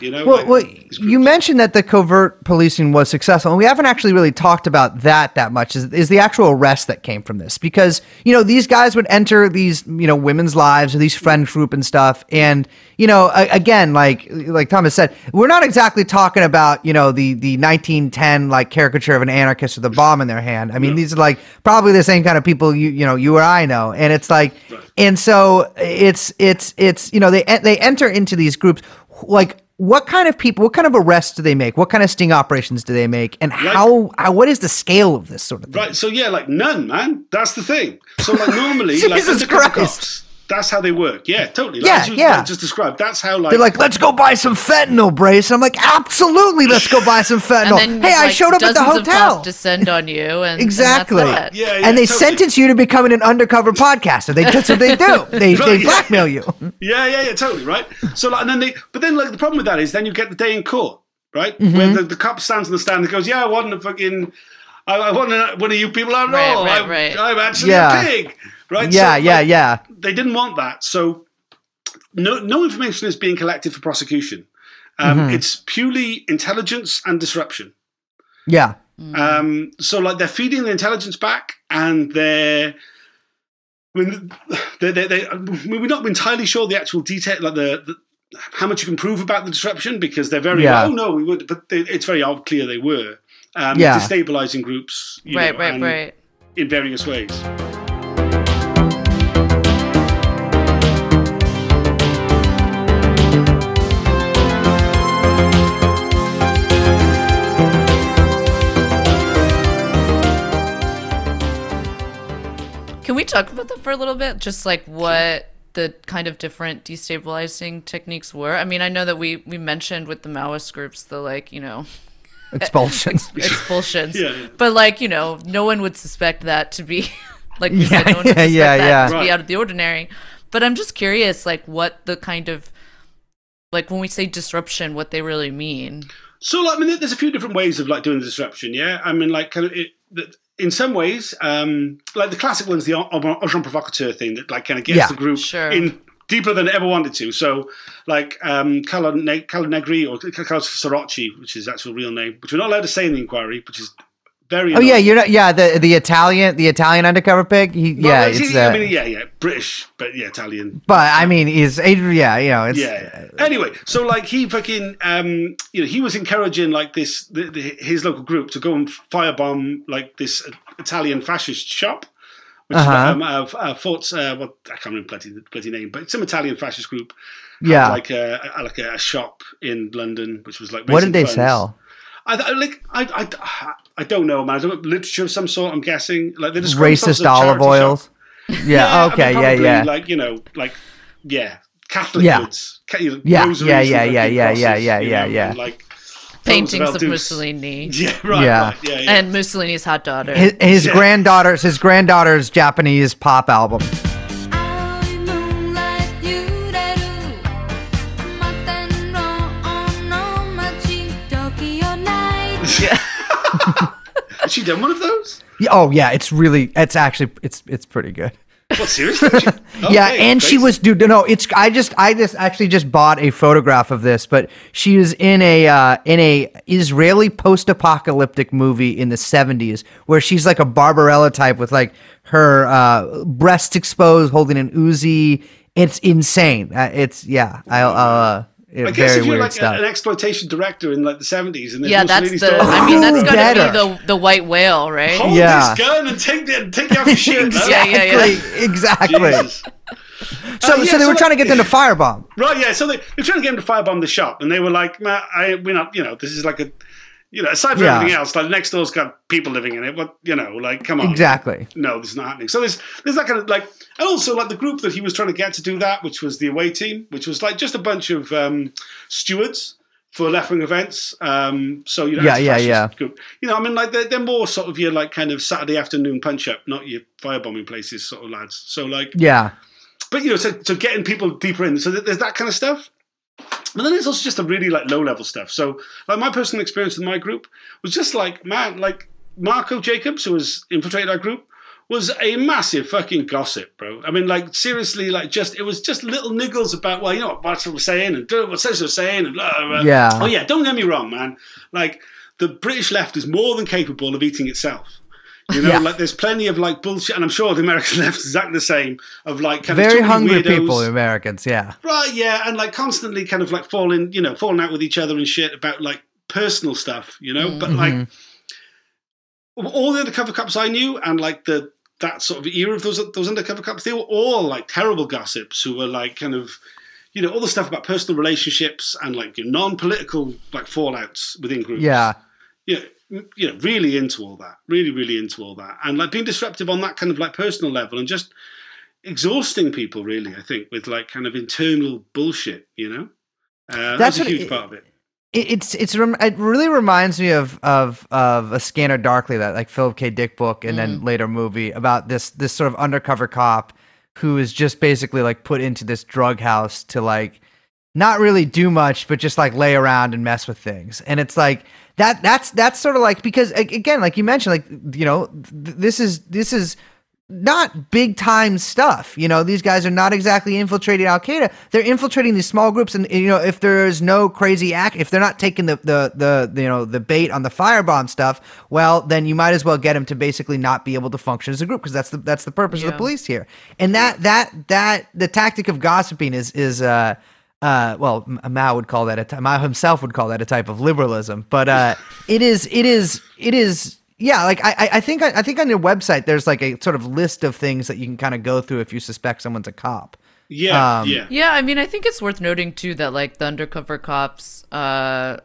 You know? Well, like, well you mentioned that the covert policing was successful, and we haven't actually really talked about that that much. Is, is the actual arrest that came from this? Because you know these guys would enter these you know women's lives or these friend group and stuff, and you know a- again, like like Thomas said, we're not exactly talking about you know the the 1910 like caricature of an anarchist with a bomb in their hand. I mean, these are like probably the same kind of people you you know you or I know, and it's like, and so it's it's it's you know they they enter into these groups like what kind of people what kind of arrests do they make what kind of sting operations do they make and how, how what is the scale of this sort of thing Right. So yeah, like none, man. That's the thing. So like normally, like Jesus undercover Christ. cops, that's how they work. Yeah, totally. Like, Yeah, as you, yeah. like, just described. That's how like they're like let's go buy some fentanyl brace i'm like absolutely let's go buy some fentanyl And then hey i showed up at the dozens of hotel cops descend on you, and exactly And that's that. Yeah, yeah, and they totally. sentence you to becoming an undercover podcaster they that's what they do they, Right, they yeah. blackmail you Yeah, yeah, yeah, totally, right? So, like, and then they, but then, like, the problem with that is then you get the day in court, right? Mm-hmm. Where the, the cop stands on the stand and goes, "Yeah, I wasn't a fucking, I, I wasn't one of you people at Right, all. right, I'm, right. I'm actually Yeah. a pig." Right? yeah So, yeah like, yeah They didn't want that, so no, no information is being collected for prosecution. Um, Mm-hmm. It's purely intelligence and disruption. yeah Um, so like they're feeding the intelligence back, and they're. I mean, they, they, they, we're not entirely sure the actual detail, like the, the how much you can prove about the disruption, because they're very. Yeah. Oh no, we would, but they, it's very ob- clear they were um, Yeah. destabilizing groups, you Right, know, right, and right. in various ways. We talk about that for a little bit? Just like what the kind of different destabilizing techniques were. I mean, I know that we we mentioned with the Maoist groups the like you know expulsions expulsions, Yeah, yeah. but like you know, no one would suspect that to be like you said, Yeah, no one yeah, suspect yeah, that yeah. to be out of the ordinary. But I'm just curious, like what the kind of like when we say disruption, what they really mean. So, like, I mean, there's a few different ways of like doing the disruption. Yeah, I mean, like, kind of, it, that in some ways, um, like the classic one's the agent provocateur thing that like kind of gets Yeah, the group sure. in deeper than ever wanted to. So, like, um, Carlo, ne- Carlo Neri or Carlos Soracchi, which is his actual real name, which we're not allowed to say in the inquiry, which is very. oh yeah you're not yeah the the italian the italian undercover pig he, Well, yeah it's- it's I uh, mean, yeah, yeah, British, but yeah, Italian. but i mean he's yeah you know it's yeah, yeah. Anyway, so like he fucking, um, you know, he was encouraging like this the, the, his local group to go and firebomb like this Italian fascist shop, which Uh-huh. um, uh, uh, fought. Uh, well, I can't remember bloody the bloody name, but some Italian fascist group. Yeah. like a, a- like a, shop in London, which was like what did they funds. sell I, I like I, I I don't know, man. I don't literature of some sort. I'm guessing like they describe themselves racist olive charity shop. oils Yeah. I mean, okay. yeah. Yeah. Like you know, like yeah, Catholic Yeah. goods. Ca- you know, Yeah, yeah, yeah, the yeah, yeah, yeah, yeah, you yeah, know, yeah. like Paintings photos of Mussolini Yeah. Right. Yeah. Right, yeah. Yeah. and Mussolini's hot daughter. His, his Yeah. granddaughter's his granddaughter's Japanese pop album. She done one of those? Yeah, Oh yeah, it's really it's actually it's it's pretty good. What seriously? She- yeah, okay, and she was dude. No, it's I just I just actually just bought a photograph of this, but she was in a uh, in a Israeli post apocalyptic movie in the seventies where she's like a Barbarella type with like her uh, breasts exposed, holding an Uzi. It's insane. Uh, it's yeah. I'll. I'll uh, I guess very if you're like a- an exploitation director in like the 70s, and there's yeah, that's the. daughter, I mean, that's Who gonna be the the white whale, right? hold Yeah. this gun and take the take you off your shirt. no? Yeah, yeah, yeah. exactly. Exactly. So, Uh, yeah, so they so were trying to get them to firebomb. Right, yeah. So they, they're trying to get them to firebomb the shop, and they were like, "Man, I, we're not. You know, this is like a, you know, aside from Yeah. everything else, like next door's got people living in it. What, you know, like, come on, Exactly. No, this is not happening. So there's there's that kind of like, and also like the group that he was trying to get to do that, which was the away team, which was like just a bunch of um, stewards for left wing events. Um, so you know, Yeah, yeah, yeah. Group. You know, I mean, like they're, they're more sort of your like kind of Saturday afternoon punch up, not your firebombing places sort of lads. So like, Yeah. but you know, so, so getting people deeper in. So there's that kind of stuff. But then there's also just a really like low level stuff. So like my personal experience with my group was just like man, like Marco Jacobs, who was infiltrated our group, was a massive fucking gossip, bro. I mean, like seriously, like just it was just little niggles about well, you know what Barca was saying and what Cesar was saying and blah, blah, blah. Yeah. Oh yeah, don't get me wrong, man. Like the British left is more than capable of eating itself. You know, Yeah. like there's plenty of like bullshit, and I'm sure the American left is exactly the same. Of like kind Very many hungry weirdos. people, Americans. Yeah. Right, yeah, and like constantly kind of like falling, you know, falling out with each other and shit about like personal stuff, you know. But mm-hmm. like all the undercover cops I knew, and like the that sort of era of those those undercover cops, they were all like terrible gossips who were like kind of, you know, all the stuff about personal relationships and like your non-political like fallouts within groups. Yeah. m- you know, really into all that, really, really into all that, and like being disruptive on that kind of like personal level, and just exhausting people. Really, I think with like kind of internal bullshit. You know, uh, That's that's a huge it- part of it. It, it's it's it really reminds me of of of a Scanner Darkly that like Philip K. Dick book and then later movie about this this sort of undercover cop who is just basically like put into this drug house to like not really do much but just like lay around and mess with things and it's like that that's that's sort of like because again like you mentioned like you know th- this is this is not big time stuff. You know, these guys are not exactly infiltrating Al Qaeda. They're infiltrating these small groups, and you know, if there's no crazy act, if they're not taking the the the, the you know the bait on the firebomb stuff, well, then you might as well get them to basically not be able to function as a group because that's the that's the purpose of the police here. And that that that the tactic of gossiping is is uh uh, well, Mao would call that a t- Mao himself would call that a type of liberalism, but uh, it is, it is, it is, yeah. Like I, I- I think, I think on your website there's like a sort of list of things that you can kind of go through if you suspect someone's a cop. Yeah, Um, yeah. Yeah, I mean, I think it's worth noting too that like the undercover cops, uh,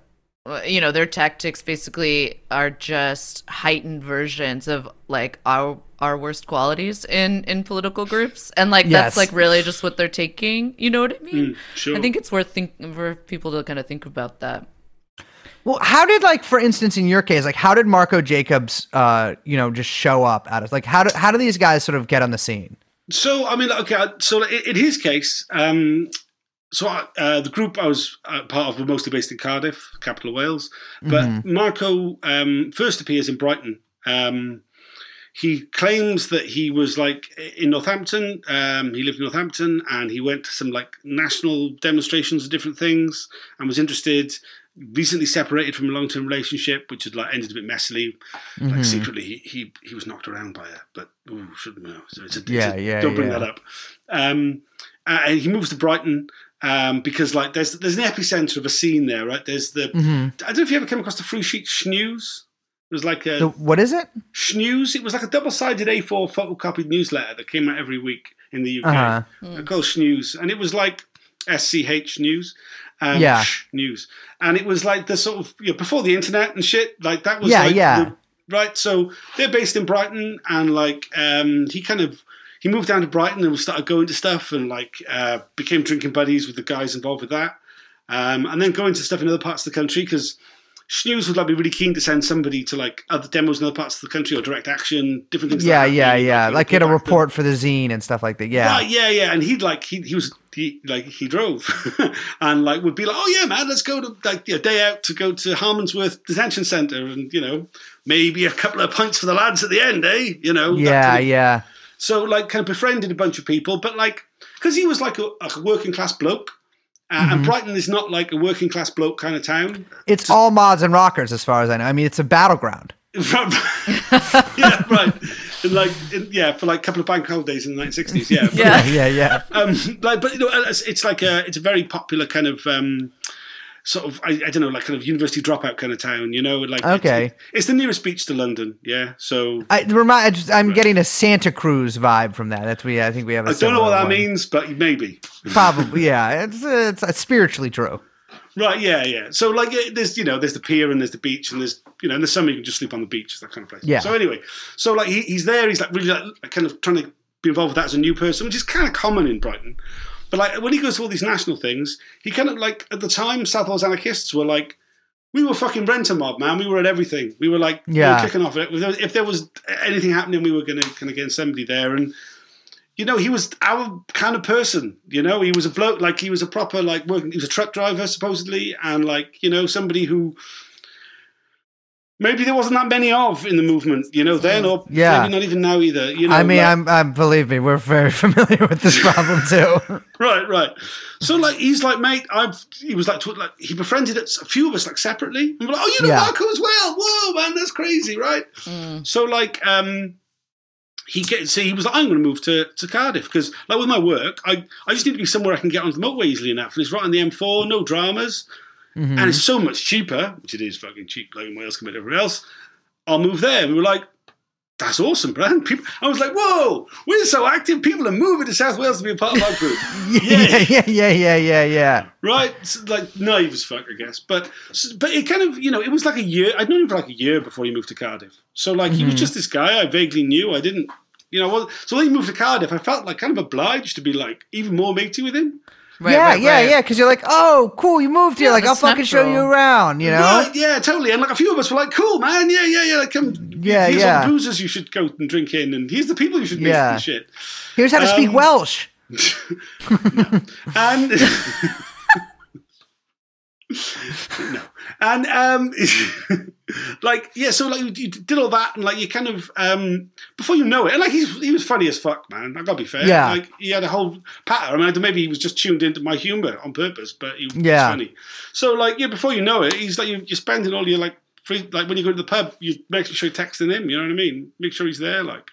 you know, their tactics basically are just heightened versions of like our our worst qualities in in political groups, and like Yes. that's like really just what they're taking. You know what I mean? sure. I think it's worth think for people to kind of think about that. Well, how did like, for instance, in your case, like, how did Marco Jacobs, uh, you know, just show up out of like, how do how do these guys sort of get on the scene? So I mean, okay. So in, in his case, um, so I- uh, the group I was uh, part of were mostly based in Cardiff, capital of Wales. But Marco um, first appears in Brighton. Um, he claims that he was like in Northampton. Um, he lived in Northampton, and he went to some like national demonstrations of different things, and was interested. Recently separated from a long-term relationship, which had like ended a bit messily. Like secretly, he, he he was knocked around by her, but ooh, shouldn't know. So it's a, it's a- Yeah, yeah, Don't bring yeah. that up. Um, uh, and he moves to Brighton um, because like there's there's an epicenter of a scene there, right? There's the mm-hmm. I don't know if you ever came across the free sheet Schnews. It was like a The, what is it? Schnews. It was like a double-sided A4 photocopied newsletter that came out every week in the UK. Uh-huh. Uh, called Schnews, and it was like SCH News. Um, Yeah. Sh- news, and it was like the sort of you know, before the internet and shit. Like that was Yeah, like yeah. the- right. So they're based in Brighton, and like um, he kind of he moved down to Brighton and started going to stuff and like uh, became drinking buddies with the guys involved with that. Um, and then going to stuff in other parts of the country because Schnews would like be really keen to send somebody to like other demos in other parts of the country or direct action, different things. Yeah, like yeah, yeah. Like get a report for the zine and stuff like that. Yeah. Right, yeah, yeah, and he'd like he he was he like he drove and like would be like, oh yeah, man, let's go to like a day out to go to Harmondsworth Detention Centre and you know maybe a couple of pints for the lads at the end, eh? You know, Yeah, yeah. So like kind of befriended a bunch of people, but like because he was like a, a working class bloke. Uh, Mm-hmm. And Brighton is not like a working class bloke kind of town. It's all mods and rockers as far as I know. I mean, it's a battleground. yeah, right. And like, in, yeah, for like a couple of bank holidays in the 1960s. Yeah, Yeah. yeah, yeah. um, like, but you know, it's, it's like a, it's a very popular kind of um, sort of, I, I don't know, like kind of university dropout kind of town. You know, like Okay. it's, it's the nearest beach to London. Yeah, so I remind. I'm getting a Santa Cruz vibe from that. That's we. I think we have. I I don't know what that means, but maybe. Probably, yeah. It's it's, it's spiritually true. Right, yeah, yeah. So like, there's you know, there's the pier and there's the beach and there's you know, in the summer you can just sleep on the beach, that kind of place. Yeah. So anyway, so like he, he's there, he's like really like kind of trying to be involved with that as a new person, which is kind of common in Brighton. But like when he goes to all these national things, he kind of like at the time South Wales anarchists were like. We were fucking rent a mob, man. We were at everything. We were like, we Yeah. were kicking off. If there was- if there was anything happening, we were going to kind of get somebody there. And you know, he was our kind of person. You know, he was a bloke, like he was a proper, like working. He was a truck driver supposedly, and like you know, somebody who maybe there wasn't that many of in the movement. You know, then or Yeah. maybe not even now either. You know, I mean, like- I'm, I'm. Believe me, we're very familiar with this problem too. right, right. So like he's like, mate, I've. He was like, like he befriended us, a few of us like separately. And we're like, oh, you know Yeah. Marco as well. Whoa, man, that's crazy, right? So like, um, he gets. See, he was like, I'm going to move to, to Cardiff because like with my work, I I just need to be somewhere I can get onto the motorway easily enough, and it's right on the M4, no dramas, and it's mm-hmm. so much cheaper, which it is fucking cheap, like in Wales compared to everywhere else. I'll move there. We were like. That's awesome, Brian. People, I was like, "Whoa, we're so active! People are moving to South Wales to be a part of our group." yeah, yeah, yeah, yeah, yeah, yeah. right? So, like naive as fuck, I guess. But but it kind of you know it was like a year. I'd known him for like a year before he moved to Cardiff. So like he was mm-hmm. just this guy I vaguely knew. I didn't, you know. Well, so when he moved to Cardiff, I felt like kind of obliged to be like even more matey with him. Right, yeah, right, yeah, right. yeah. Because you're like, oh, cool, you moved here. Yeah, like, I'll that's fucking show you around. You know? Right? Yeah, totally. And like a few of us were like, "Cool, man. Yeah, yeah, yeah. Like, come. Yeah, here's yeah. all the boozers you should go and drink in, and here's the people you should meet Yeah. and shit." Here's how to speak Um, Welsh. and no, and um, like yeah, so like you did all that, and like you kind of um, before you know it, and like he's he was funny as fuck, man. I gotta be fair. Yeah. like he had a whole patter. I mean, maybe he was just tuned into my humor on purpose, but he was Yeah. funny. So like yeah, before you know it, he's like you- you're spending all your like free like when you go to the pub, you make sure you're texting him. You know what I mean? Make sure he's there, like.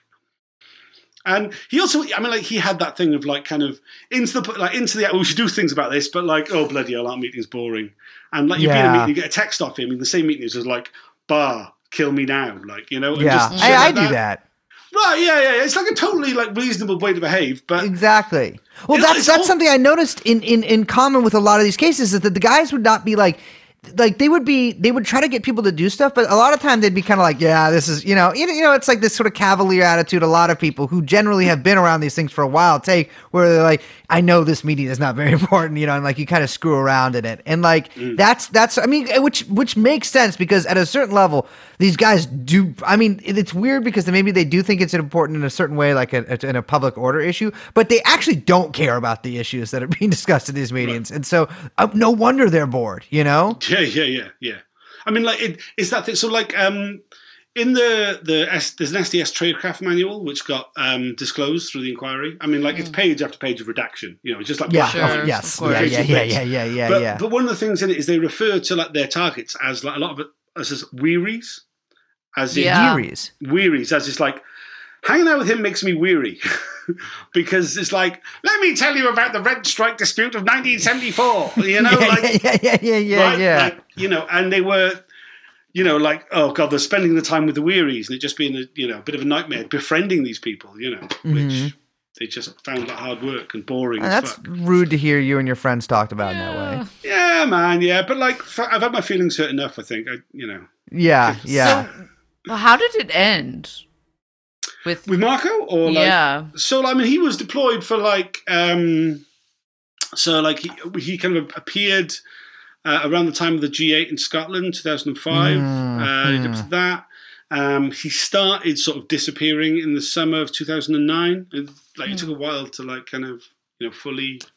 And he also, I mean, like he had that thing of like kind of into the like into the. We should do things about this, but like, oh bloody hell, that meeting's boring. And like you be in a meeting, you get a text off him in the same meeting. Just like, "Bar, kill me now," like you know. and Yeah, just shit I, I do that. Right? Yeah, yeah. yeah. It's like a totally like reasonable way to behave, but Exactly. Well, that's that's all- something I noticed in, in in common with a lot of these cases is that the guys would not be like like they would be they would try to get people to do stuff but a lot of time they'd be kind of like yeah this is you know you know, you know it's like this sort of cavalier attitude a lot of people who generally have been around these things for a while take where they're like i know this meeting is not very important you know and like you kind of screw around in it. And like that's that's i mean which which makes sense because at a certain level these guys do i mean it's weird because maybe they do think it's important in a certain way like a, in a public order issue but they actually don't care about the issues that are being discussed in these meetings and so uh, no wonder they're bored you know? Yeah, yeah, yeah, yeah. Yeah. I mean, like, it, it's that thing. So, like, um, in the the S, there's an SDS tradecraft manual which got um, disclosed through the inquiry. I mean, like, it's page after page of redaction. You know, it's just like yeah Sure, of yes course. yeah yeah yeah yeah yeah yeah but, yeah but one of the things in it is they refer to like their targets as like a lot of it as, as wearies, as in Yeah. Wearies. wearies, as it's like hanging out with him makes me weary. because it's like, let me tell you about the rent strike dispute of 1974. You know, yeah, like yeah, yeah, yeah, yeah, right? yeah. Like, you know, and they were, you know, like, oh god, they're spending the time with the wearies, and it just being a, you know, a bit of a nightmare befriending these people, you know, mm-hmm. which they just found that hard work and boring. And as that's fuck. rude to hear you and your friends talked about in that way. Yeah, man, yeah, but like, f- I've had my feelings hurt enough. I think, I, you know. Yeah, yeah. So, well, how did it end? With with Marco or like yeah. so I mean he was deployed for like um so like he, he kind of appeared uh, around the time of the G8 in Scotland 2005 uh, leading up to that. Um, he started sort of disappearing in the summer of 2009 and like it took a while to like kind of you know fully it was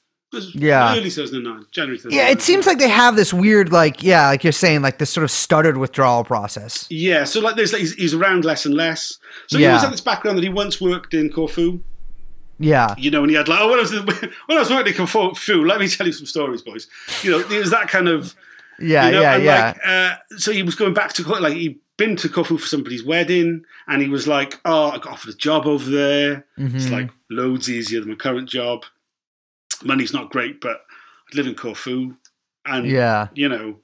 Yeah. early 2009 January 2009 Yeah, it seems like they have this weird, like, yeah, like you're saying, like this sort of stuttered withdrawal process. yeah so like there's like he's, he's around less and less so he Yeah. always had this background that he once worked in Corfu Yeah. you know, and he had like, oh, when I was when I was working in Corfu, let me tell you some stories, boys. You know, it was that kind of, Yeah, you know, yeah, yeah. like, uh, so he was going back to like he'd been to Corfu for somebody's wedding, and he was like, oh, I got offered a job over there. It's Mhm. like loads easier than my current job. Money's not great, but I live in Corfu, and yeah. you know.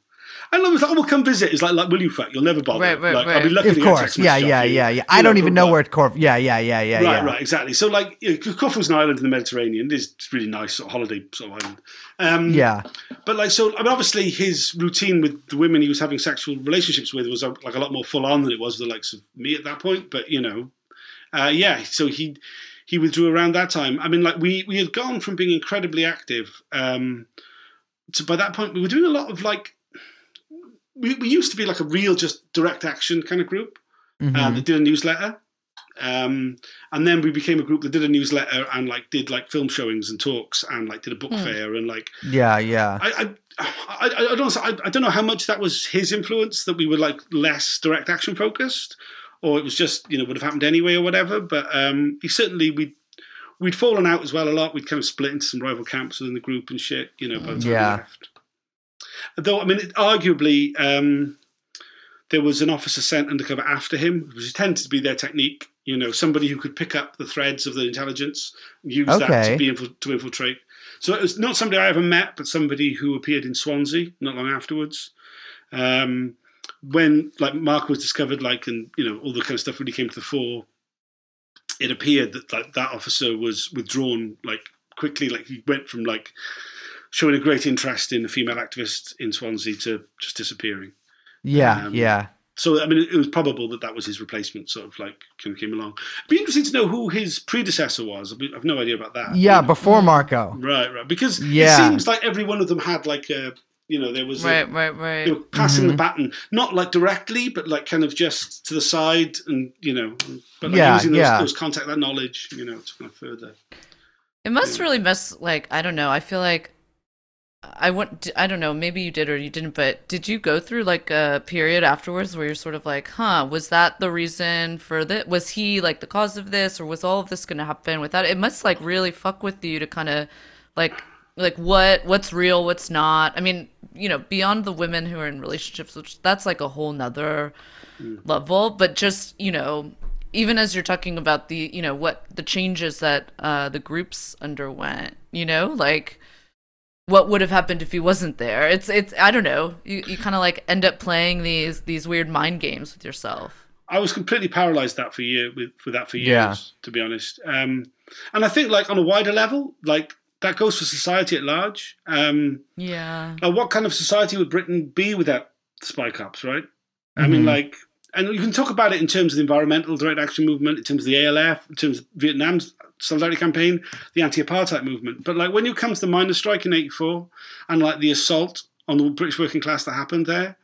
And I was like, oh, well, come visit. It's like, like, will you fuck? You'll never bother. Right, right, like, I'll be right. lucky Of to get a course. Yeah, yeah, yeah, yeah. I don't even know where Corfu. Yeah, yeah, yeah, yeah, right, yeah. right, exactly. So, like, you know, Corfu's an island in the Mediterranean. It's really nice sort of holiday sort of island. Um, Yeah. But like, so I mean, obviously, his routine with the women he was having sexual relationships with was uh, like a lot more full on than it was with the likes of me at that point. But you know, uh, yeah. So he he withdrew around that time. I mean, like we we had gone from being incredibly active um, to by that point we were doing a lot of like. We, we used to be like a real just direct action kind of group uh, Mhm. that did a newsletter. Um, and then we became a group that did a newsletter and like did like film showings and talks and like did a book fair and like Yeah, yeah. I I, I, I don't I, I don't know how much that was his influence that we were like less direct action focused or it was just you know would have happened anyway or whatever but um he certainly we we'd fallen out as well a lot we'd kind of split into some rival camps within the group and shit you know by the time Yeah. we left though I mean it, arguably um there was an officer sent undercover after him, which tended to be their technique. You know, somebody who could pick up the threads of the intelligence, use that to be infil- to infiltrate. So it was not somebody I ever met, but somebody who appeared in Swansea not long afterwards. Um, when like Mark was discovered, like and you know all the kind of stuff really came to the fore. It appeared that like that officer was withdrawn like quickly. Like he went from like showing a great interest in a female activist in Swansea to just disappearing. Yeah, Um, yeah. So I mean, it was probable that that was his replacement. Sort of like kind of came along. It'd be interesting to know who his predecessor was. I have no idea about that. Yeah, You know? before Marco. Right, right. Because Yeah. it seems like every one of them had like a, you know, there was a, Right, right, right. they were passing Mm-hmm. the baton, not like directly, but like kind of just to the side, and you know, but like Yeah, using those, yeah. those contact, that knowledge, you know, to kind of further. It must really mess like I don't know. I feel like I want I don't know, maybe you did or you didn't, but did you go through like a period afterwards where you're sort of like, "Huh, was that the reason for that? Was he like the cause of this or was all of this going to happen without it must like really fuck with you to kind of like like what what's real, what's not. I mean, you know, beyond the women who are in relationships, which that's like a whole nother level, but just, you know, even as you're talking about the, you know, what the changes that uh, the groups underwent, you know, like what would have happened if he wasn't there? It's, it's, I don't know. You, you kind of like end up playing these, these weird mind games with yourself. I was completely paralyzed that for year with, with that for years, Yeah. to be honest. Um, and I think like on a wider level, like that goes for society at large. Um, Yeah. Like, what kind of society would Britain be without spy cops, right? I mean, Mhm. like, and you can talk about it in terms of the environmental direct action movement, in terms of the ALF, in terms of Vietnam's solidarity campaign, the anti-apartheid movement. But like, when you come to the miners' strike in '84, and like the assault on the British working class that happened there,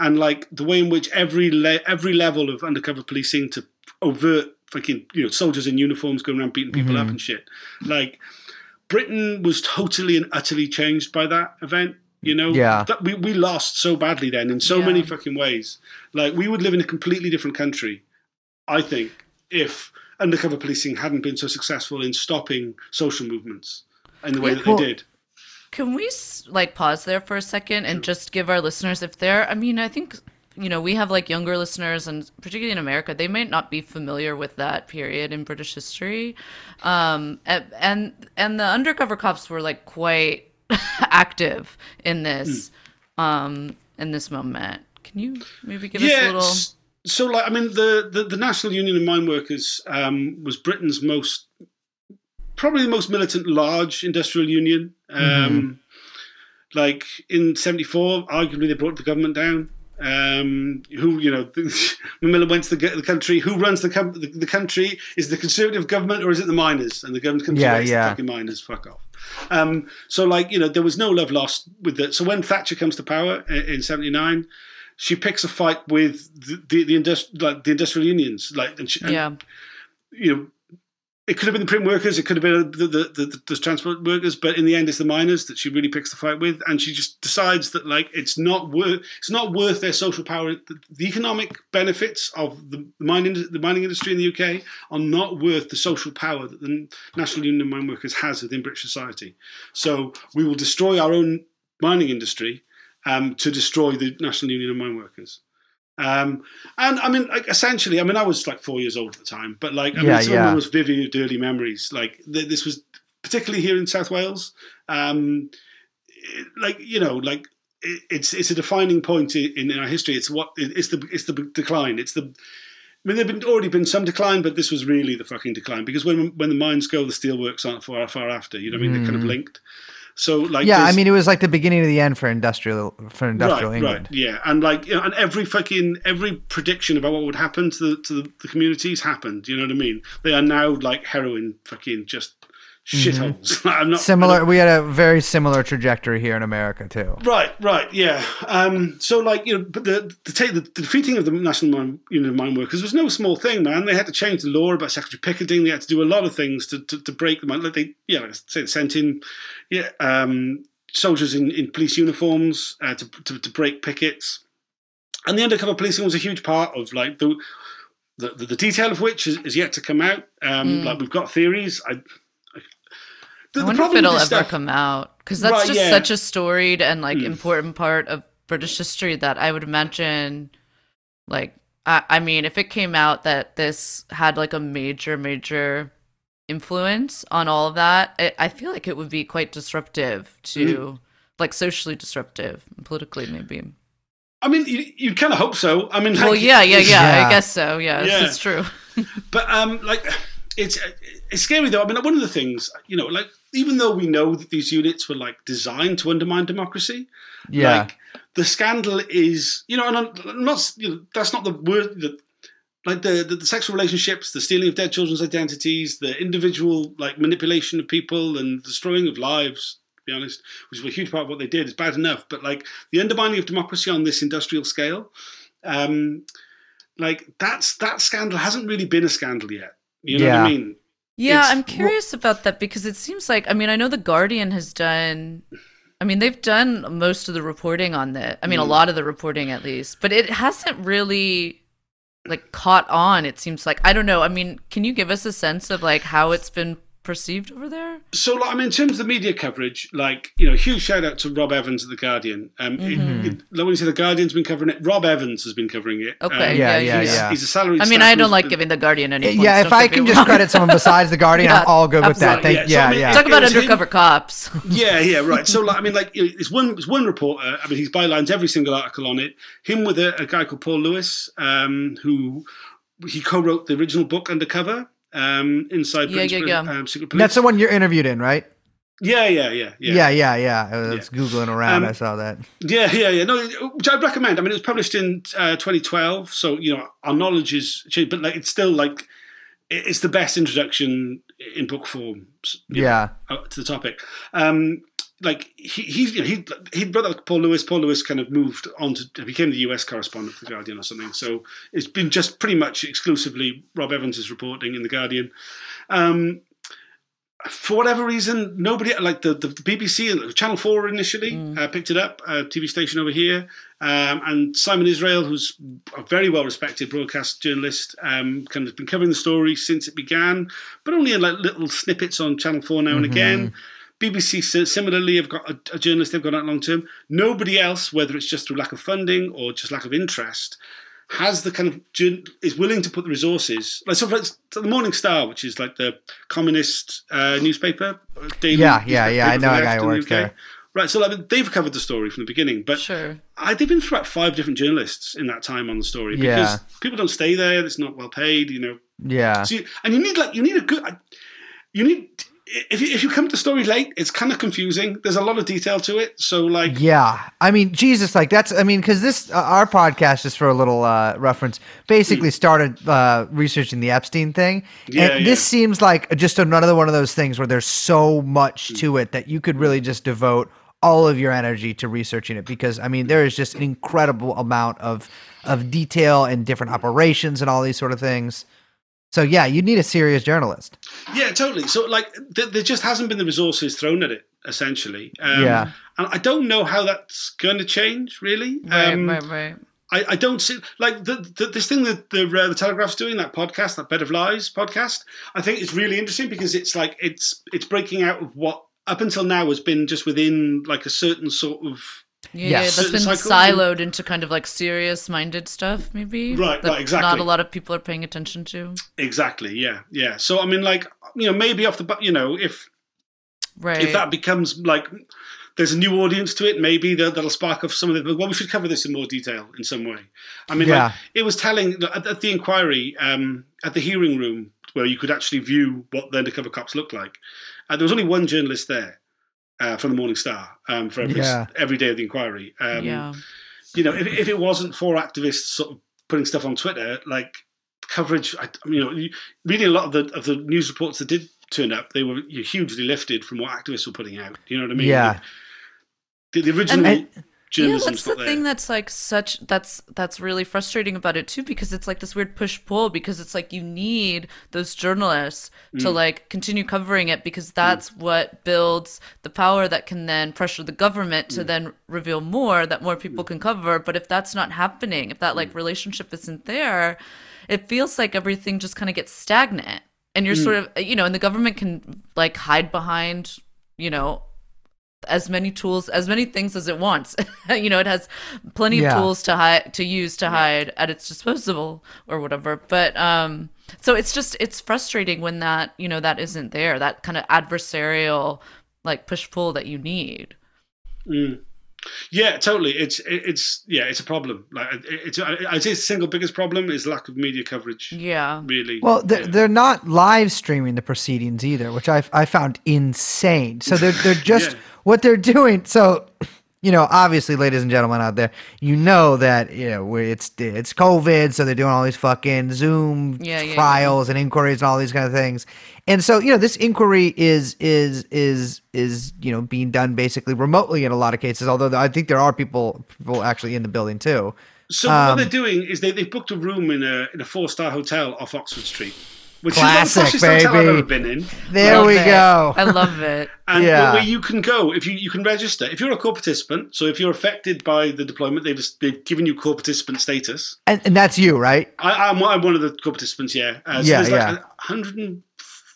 and like the way in which every le- every level of undercover policing to overt fucking you know soldiers in uniforms going around beating people up and shit, like Britain was totally and utterly changed by that event. You know, Yeah. that we, we lost so badly then in so Yeah. many fucking ways. Like we would live in a completely different country, I think, if undercover policing hadn't been so successful in stopping social movements in the way Yeah. that Well- they did. Can we like pause there for a second and just give our listeners, if they're, I mean, I think, you know, we have like younger listeners and particularly in America, they might not be familiar with that period in British history. Um, and, and, the undercover cops were like quite active in this, um, in this moment. Can you maybe give us a little? So, like, I mean, the, the, the National Union of Mine Workers um, was Britain's most, probably the most militant large industrial union. Um, Like in '74, arguably they brought the government down. Um, who you know, Macmillan went to the, the country. Who runs the, com- the the country? Is the Conservative government or is it the miners? And the government comes Yeah, yeah, yeah. fucking miners. Fuck off. Um, so like you know, there was no love lost with the. So when Thatcher comes to power i- in '79, she picks a fight with the the, the, industri- like the industrial unions, like and she, and, Yeah. you know, it could have been the print workers, it could have been the, the, the, the transport workers, but in the end, it's the miners that she really picks the fight with, and she just decides that like it's not worth it's not worth their social power. The, the economic benefits of the mining the mining industry in the UK are not worth the social power that the National Union of Mine Workers has within British society. So we will destroy our own mining industry um, to destroy the National Union of Mine Workers. Um, and I mean, like essentially, I mean, I was like four years old at the time, but like, I mean, Yeah, some of the most vivid early memories. Like th- this was particularly here in South Wales. Um, it- like you know, like it, it's it's a defining point in, in our history. It's what it's the it's the decline. It's the I mean, there'd been already been some decline, but this was really the fucking decline because when when the mines go, the steelworks aren't far far after. You know what I mean? They're kind of linked. So like, yeah, I mean, it was like the beginning of the end for industrial for industrial right, England. Right, yeah, and like, you know, and every fucking every prediction about what would happen to the to the, the communities happened. You know what I mean? They are now like heroin, fucking just shitholes. I'm not Mm-hmm. Similar, we had a very similar trajectory here in America too. Right, right, yeah. Um, so, like, you know, but the the, ta- the, the defeating of the National Mine, Union of Mine Workers was no small thing, man. They had to change the law about secondary picketing. They had to do a lot of things to, to, to break the mine. Like they, yeah, like I say, they sent in, yeah, um, soldiers in, in police uniforms uh, to, to to break pickets, and the undercover policing was a huge part of like the. The, the, the detail of which is, is yet to come out. Um, Like we've got theories. I, I, the, I the wonder if it'll ever stuff- come out because that's Right, just yeah. such a storied and like Hmm. important part of British history that I would imagine, like, I, I mean, if it came out that this had like a major, major influence on all of that, it, I feel like it would be quite disruptive to, Hmm. like, socially disruptive, politically maybe. I mean, you, you'd kind of hope so. I mean, Well, like, yeah, yeah, yeah, Yeah. I guess so. Yeah, Yeah. it's true. But um, like, it's it's scary though. I mean, one of the things, you know, like even though we know that these units were like designed to undermine democracy, Yeah, like the scandal is, you know, and I'm I'm not, you know, that's not the word that. Like the, the the sexual relationships, the stealing of dead children's identities, the individual like manipulation of people and destroying of lives. To be honest, which was a huge part of what they did, is bad enough. But like the undermining of democracy on this industrial scale, um, like that's that scandal hasn't really been a scandal yet. You know Yeah. what I mean? Yeah, It's- I'm curious about that because it seems like I mean I know the Guardian has done I mean they've done most of the reporting on that. I mean Mm. a lot of the reporting at least, but it hasn't really like caught on it seems like. I don't know. I mean, can you give us a sense of like how it's been perceived over there? So, like, I mean, in terms of the media coverage, like, you know, huge shout out to Rob Evans at The Guardian. Um, it- Mm-hmm. it, like when you say The Guardian's been covering it, Rob Evans has been covering it. Okay, Um, Yeah, yeah, yeah, he's- yeah. He's a salaried I mean, I don't like been- giving the Guardian any points. yeah. If I can just credit someone besides the Guardian, Yeah, I'm all good with that. absolutely. Thank, Yeah, so I yeah, mean, yeah. talk about It was him- undercover cops. Yeah, yeah, right. So, like, I mean, like, you know, it's one, it's one reporter. I mean, he's bylines every single article on it. Him with a, a guy called Paul Lewis, um, who he co-wrote the original book Undercover. Um, inside Yeah, Britain's yeah, yeah. Um, secret police. That's the one you're interviewed in, right? yeah, yeah, yeah, yeah. Yeah, yeah, yeah. I was googling around. Um, I saw that. Yeah, yeah, yeah. No, which I'd recommend. I mean, it was published in uh, 2012, so you know our knowledge is changed, but like it's still like it's the best introduction in book form. you know, Yeah. uh, to the topic. Um, like he he you know, he he brother like Paul Lewis. Paul Lewis kind of moved on to became the US correspondent for the Guardian or something. So it's been just pretty much exclusively Rob Evans' reporting in the Guardian. Um, for whatever reason, nobody like the, the, the BBC and Channel Four initially uh, picked it up, a TV station over here, um, and Simon Israel, who's a very well respected broadcast journalist, um, kind of been covering the story since it began, but only in like little snippets on Channel Four now and again. BBC similarly have got a, a journalist they've got out long term. Nobody else, whether it's just through lack of funding or just lack of interest, has the kind of is willing to put the resources. Like so, for instance, the Morning Star, which is like the communist uh, newspaper, uh, daily Yeah, yeah, yeah, I know for a guy who in the works there. Right, so like, they've covered the story from the beginning, but Sure. I, they've been through about five different journalists in that time on the story because Yeah. people don't stay there. It's not well paid, you know. Yeah. So you, and you need like you need a good, you need if you, if you come to story late, it's kind of confusing. There's a lot of detail to it. So like, Yeah, I mean, Jesus, like that's. I mean, because this uh, our podcast, just for a little uh, reference, basically started uh, researching the Epstein thing, Yeah, and this seems like just another one of those things where there's so much to it that you could really just devote all of your energy to researching it because I mean, there is just an incredible amount of of detail and different operations and all these sort of things. So yeah, you need a serious journalist. Yeah, totally. So like, th- there just hasn't been the resources thrown at it. Essentially, um, Yeah. and I don't know how that's going to change. Really, Right, Um, right, right. I, I don't see like the, the this thing that the uh, the Telegraph's doing that podcast, that Bed of Lies podcast. I think it's really interesting because it's like it's it's breaking out of what up until now has been just within like a certain sort of Yeah, Yes. yeah, that's Certain been cycles siloed into kind of like serious-minded stuff, maybe. Right, that right, exactly. Not a lot of people are paying attention to. exactly yeah yeah. So I mean like you know maybe off the bu- you know if Right. if that becomes like there's a new audience to it, maybe that, that'll spark off some of the. Well, we should cover this in more detail in some way. I mean, Yeah. like, it was telling at, at the inquiry, um, at the hearing room, where you could actually view what the undercover cops looked like. Uh, there was only one journalist there uh, from the Morning Star um, for every, Yeah. every day of the inquiry. Um, yeah. You know, if, if it wasn't for activists sort of putting stuff on Twitter, like coverage, I, you know, you- reading a lot of the of the news reports that did turn up, they were hugely lifted from what activists were putting out. You know what I mean? Yeah. The, the original And- Yeah, that's the thing that's like such that's that's really frustrating about it too because it's like this weird push pull because it's like you need those journalists to Mm. like continue covering it because that's what builds the power that can then pressure the government Mm. to then reveal more that more people can cover. But if that's not happening if that like relationship isn't there it feels like everything just kind of gets stagnant. And you're sort of you know and the government can like hide behind you know as many tools as many things as it wants you know it has plenty Yeah. of tools to hide to use to hide at its disposal or whatever but um so it's just it's frustrating when that you know that isn't there that kind of adversarial like push pull that you need Mm. Yeah, totally. It's it's yeah, it's a problem. Like it's I- I'd say the single biggest problem is lack of media coverage. yeah Really. Well, they're, Yeah. they're not live streaming the proceedings either, which I I found insane. So they're they're just Yeah. what they're doing. So, you know, obviously, ladies and gentlemen out there, you know that you know it's it's COVID, so they're doing all these fucking Zoom Yeah, yeah, yeah. trials and inquiries and all these kind of things. And so, you know, this inquiry is is is is you know being done basically remotely in a lot of cases. Although I think there are people people actually in the building too. So Um, what they're doing is they they've booked a room in a in a four star hotel off Oxford Street, which Classic, is the poshest hotel I've baby. ever been in. There Love we it. go. i love it And Yeah. where you can go if you, you can register if you're a core participant. So if you're affected by the deployment, they've just they've given you core participant status. And, and that's you, right? I, I'm, I'm one of the core participants. Yeah. Uh, so Yeah, there's like yeah.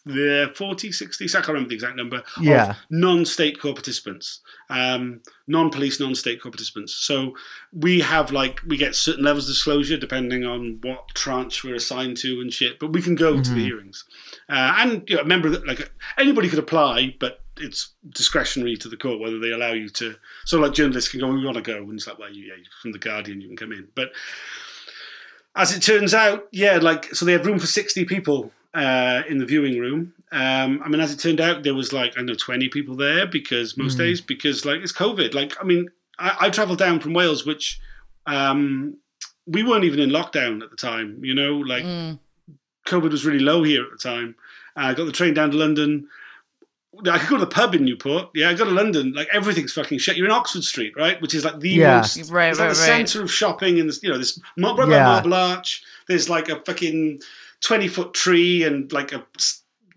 140, 60, so I can't remember the exact number. Yeah. Of non-state core participants, um, non-police, non-state core participants. So we have like we get certain levels of disclosure depending on what tranche we're assigned to and shit. But we can go to the hearings, uh, and you know, remember that like anybody could apply, but it's discretionary to the court whether they allow you to. So like journalists can go, we want to go, and it's like, well, you, yeah, from the Guardian, you can come in, but as it turns out, yeah, like so they had room for sixty people uh, in the viewing room. Um, I mean, as it turned out, there was like I don't know twenty people there because most days because like it's COVID. Like I mean, I, I travelled down from Wales, which um, we weren't even in lockdown at the time. You know, like Mm. COVID was really low here at the time. I got the train down to London. I could go to the pub in Newport. Yeah, I go to London. Like everything's fucking shit. You're in Oxford Street, right? Which is like the Yeah. most Right, it's like the right. centre of shopping and this, you know this mar- right by Yeah. Marble Arch. There's like a fucking twenty foot tree and like a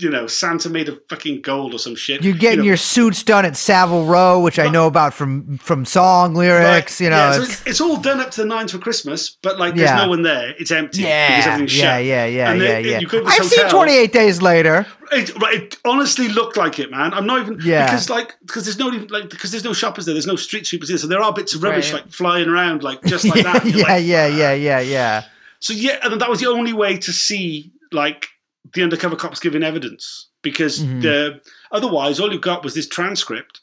you know Santa made of fucking gold or some shit. You're getting you know, your suits done at Savile Row, which I know about from from song lyrics. Right, You know, yeah, so it's, it's, all done up to the nines for Christmas, but like there's Yeah. no one there. It's empty yeah, yeah, shut. yeah, yeah, And yeah, then- yeah. You go to this I've seen 28 Days Later. It, right, it honestly looked like it, man. I'm not even Yeah. because like because there's no even like because there's no shoppers there. There's no street sweepers there, so there are bits of rubbish Right. like flying around like just like that. Yeah, like, yeah, yeah, yeah, yeah. So yeah, and that was the only way to see like the undercover cops giving evidence because Mhm. the otherwise all you got was this transcript,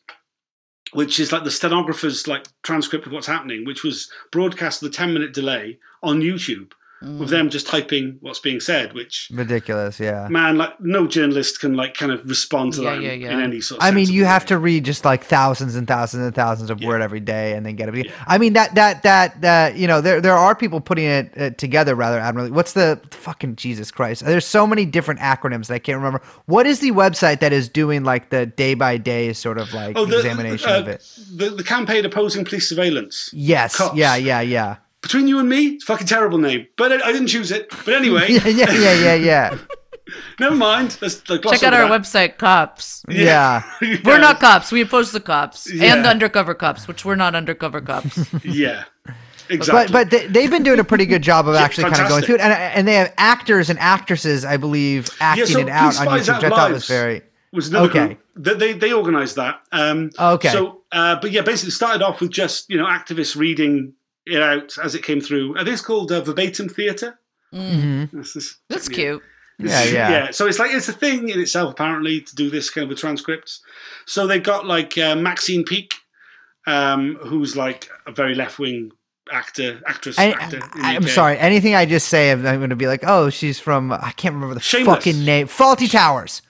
which is like the stenographer's like transcript of what's happening, which was broadcast with a ten minute delay on YouTube. With them just typing what's being said, which Ridiculous, yeah. man, like no journalist can like kind of respond to Yeah, that yeah, in, yeah. in any sort. of I mean, you sensible have to read just like thousands and thousands and thousands of Yeah. word every day, and then get it. I mean, that that that that you know, there there are people putting it uh, together rather admirably. What's the fucking Jesus Christ? There's so many different acronyms that I can't remember. What is the website that is doing like the day by day sort of like Oh, the, examination uh, of it? The, the campaign opposing police surveillance. Yes, Cops. yeah, yeah, yeah, Between you and me, it's a fucking terrible name, but I, I didn't choose it. But anyway, yeah, yeah, yeah, yeah, yeah. never mind. Let's, let's Check out our that. website, cops. yeah. Yeah. We're not cops. We oppose the cops Yeah. and the undercover cops, which we're not undercover cops. Yeah, exactly. but they, they've been doing a pretty good job of Yeah, actually kind of going through it, and and they have actors and actresses, I believe, acting so it out on YouTube, Out which I thought was very. was another Okay. group. They they, they organised that. Um, Okay. So, uh, but yeah, basically started off with just you know activists reading it out as it came through. I think it's called uh, verbatim theatre. This is- That's yeah. cute. Yeah, yeah. yeah. So it's like it's a thing in itself apparently to do this kind of with transcripts. So they got like uh, Maxine Peake, um, who's like a very left wing actor, actress, I, actor. in the I, am UK. sorry. Anything I just say, I'm, I'm going to be like, oh, she's from. I can't remember the Shameless. fucking name. Fawlty Towers.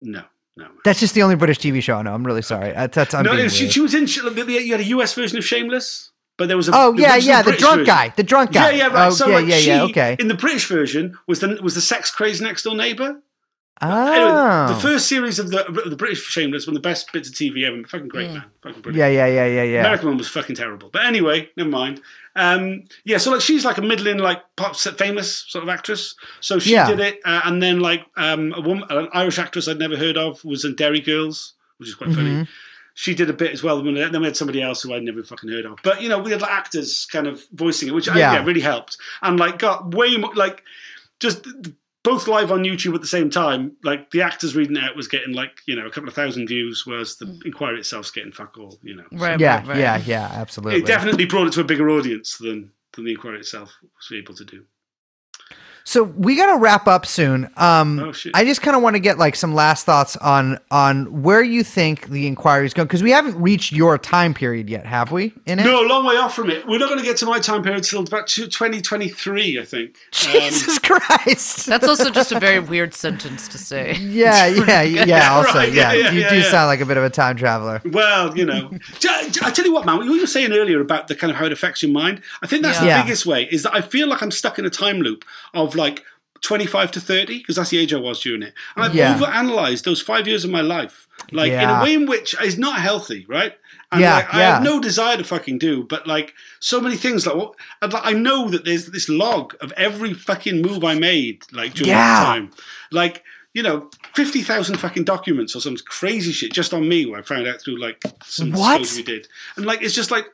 No, no. That's just the only British TV show I know. I'm really sorry. That's, that's I'm no, being she, weird. she was in. She, you had a US version of Shameless, but there was a. Oh the yeah, original yeah, the British drunk version. guy, the drunk guy. Yeah, yeah, right. Oh, so yeah, like yeah, she, yeah. Okay. in the British version was the was the sex crazy next door neighbor. Oh, Anyway, the first series of the of the British Shameless, one of the best bits of TV ever. Fucking great, man. Fucking brilliant. yeah, yeah, yeah, yeah, yeah. American one was fucking terrible. But anyway, never mind. Um, yeah, so like she's like a middling, like pop famous sort of actress. So she Yeah. did it, uh, and then like um, a woman, an Irish actress I'd never heard of was in Derry Girls, which is quite funny. She did a bit as well. Then we had somebody else who I'd never fucking heard of. But you know, we had like, actors kind of voicing it, which I, Yeah. yeah, really helped, and like got way more like just both live on YouTube at the same time. Like the actors reading it out was getting like you know a couple of thousand views, whereas the mm. inquiry itself's getting fuck all. You know, Right, yeah, right, right. yeah, yeah, absolutely. it definitely brought it to a bigger audience than than the inquiry itself was able to do. So we got to wrap up soon. Um, Oh, shit. I just kind of want to get like some last thoughts on on where you think the inquiry is going because we haven't reached your time period yet, have we? In it? No, a long way off from it. We're not going to get to my time period till about 2023, I think. Um, Jesus Christ. That's also just a very weird sentence to say. yeah, yeah, yeah. Also, right, yeah, yeah, yeah, you yeah, do yeah. sound like a bit of a time traveler. Well, you know, J- J- I tell you what, man. What you were saying earlier about the kind of how it affects your mind. I think that's Yeah. the Yeah. biggest way. Is that I feel like I'm stuck in a time loop of like 25 to 30 because that's the age I was during it, and I've Yeah. overanalyzed those five years of my life, like in a way in which is not healthy, right? And Yeah, like, I have no desire to fucking do, but like so many things, like like, I know that there's this log of every fucking move I made, like during Yeah. that time, like you know, fifty thousand fucking documents or some crazy shit just on me. Where I found out through like some What? we did, and like it's just like,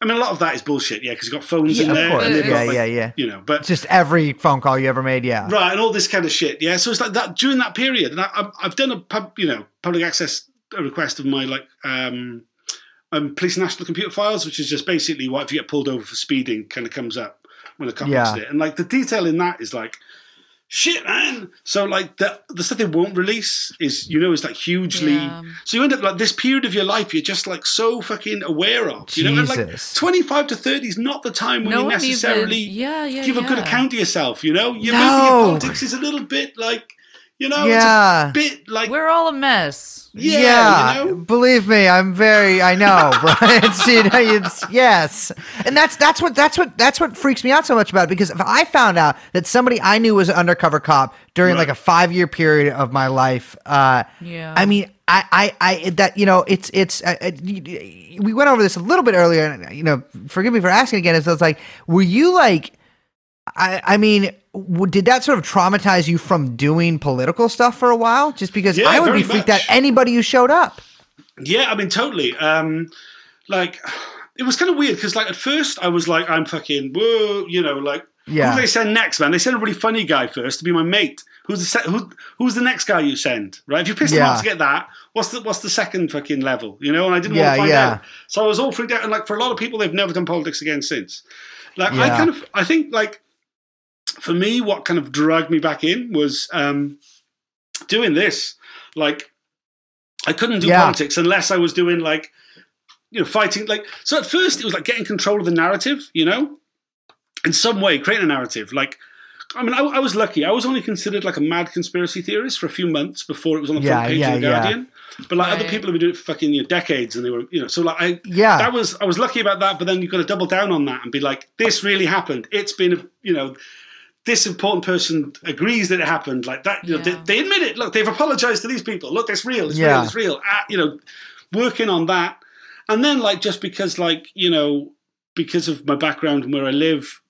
I mean, a lot of that is bullshit, yeah, because you've got phones Yeah, in there, and they've Yeah, got, like, yeah, yeah. you know, but Just every phone call you ever made, yeah. right, and all this kind of shit, yeah. So it's like that during that period, and I, I've- I've done a pub, you know, public access request of my like um, um, police national computer files, which is just basically what if you get pulled over for speeding, kind of comes up when a cop Yeah. it, and like the detail in that is like. Shit, man. So, like the the stuff they won't release is, you know, is like hugely. Yeah. So you end up like this period of your life, you're just like so fucking aware of. You know, and, like twenty five to thirty is not the time when No you one necessarily even, yeah, yeah, give a good account of yourself. You know, your, No. maybe your politics is a little bit like, you know, Yeah. it's a bit like, We're all a mess. yeah, you know. believe me, I'm very. I know, Brian. It's, you know, it's yes, and that's that's what that's what that's what freaks me out so much about it. Because if I found out that somebody I knew was an undercover cop during Right. like a five year period of my life, uh, Yeah. I mean, I, I, I, that you know, it's it's. Uh, uh, y- y- we went over this a little bit earlier, and you know, forgive me for asking again. Is it's like, were you like? I, I mean, did that sort of traumatize you from doing political stuff for a while? Just because Yeah, I would be freaked much. out anybody who showed up. Yeah, I mean, totally. Um, like, it was kind of weird because, like, at first I was like, I'm fucking whoa, you know, like, Yeah. who do they send next, man? They send a really funny guy first to be my mate. Who's the se- who, Who's the next guy you send? Right? If you piss them Yeah. off to get that, what's the what's the second fucking level? You know? And I didn't Yeah, want to find out, so I was all freaked out. And like for a lot of people, they've never done politics again since. Like I kind of, I think like for me, what kind of dragged me back in was um, doing this. Like I couldn't do Yeah. politics unless I was doing like you know fighting like so at first it was like getting control of the narrative you know in some way creating a narrative. Like, I mean, I, I was lucky. I was only considered like a mad conspiracy theorist for a few months before it was on the Yeah, front page yeah, of the yeah. Guardian. But like other people have been doing it for fucking you know, decades, and they were, you know, so like I, Yeah. that was I was lucky about that. But then you've got to double down on that and be like, this really happened. It's been, you know, this important person agrees that it happened. Like that, you know, they, they admit it. Look, they've apologized to these people. Look, it's real. It's Yeah. real. It's real. Ah, you know, working on that, and then like just because like you know because of my background and where I live,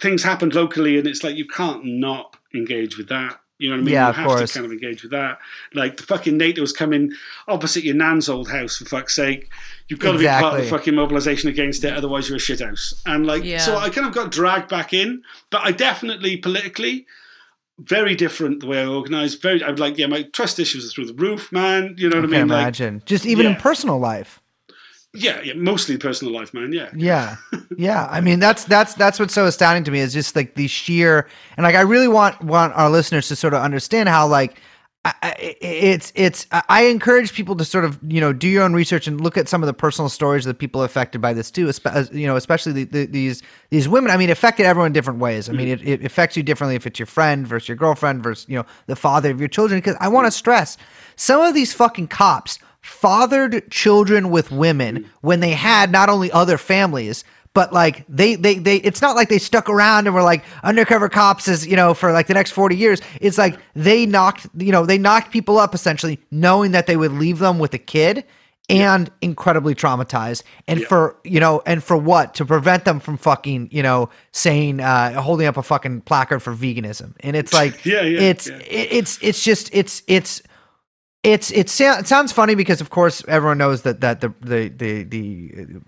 things happened locally, and it's like you can't not engage with that. You know what I mean? Yeah, you of have course. to kind of engage with that. Like the fucking NATO NATO's coming opposite your nan's old house for fuck's sake. You've got to be part of the fucking mobilization against it, otherwise you're a shithouse. And like, Yeah. so I kind of got dragged back in, but I definitely politically very different the way I organized. Very, I would like, yeah, my trust issues are through the roof, man. You know what I I can mean? Like, imagine. Just even in personal life. Yeah, yeah, mostly personal life, man. Yeah, Yeah. Yeah. I mean that's that's that's what's so astounding to me is just like the sheer and like I really want want our listeners to sort of understand how like I, it's it's I- encourage people to sort of you know do your own research and look at some of the personal stories of the people affected by this too uh, you know especially the, the, these these women I mean it affected everyone in different ways I mean it, it affects you differently if it's your friend versus your girlfriend versus you know the father of your children because I want to stress some of these fucking cops fathered children with women when they had not only other families but like they they they it's not like they stuck around and were like undercover cops as you know for like the next 40 years. It's like they knocked you know they knocked people up essentially knowing that they would leave them with a kid and incredibly traumatized. And for you know and for what? To prevent them from fucking you know saying uh holding up a fucking placard for veganism. And it's like Yeah, yeah, it's yeah. it, it's it's just it's it's it's it, sou- it sounds funny because of course everyone knows that that the the the, the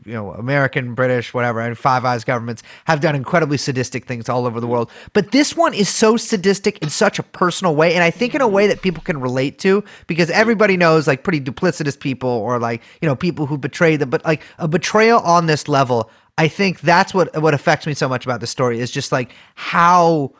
you know American British whatever and Five Eyes governments have done incredibly sadistic things all over the world. But this one is so sadistic in such a personal way and I think in a way that people can relate to because everybody knows like pretty duplicitous people or like you know people who betray them. But like a betrayal on this level I think that's what what affects me so much about the story is just like how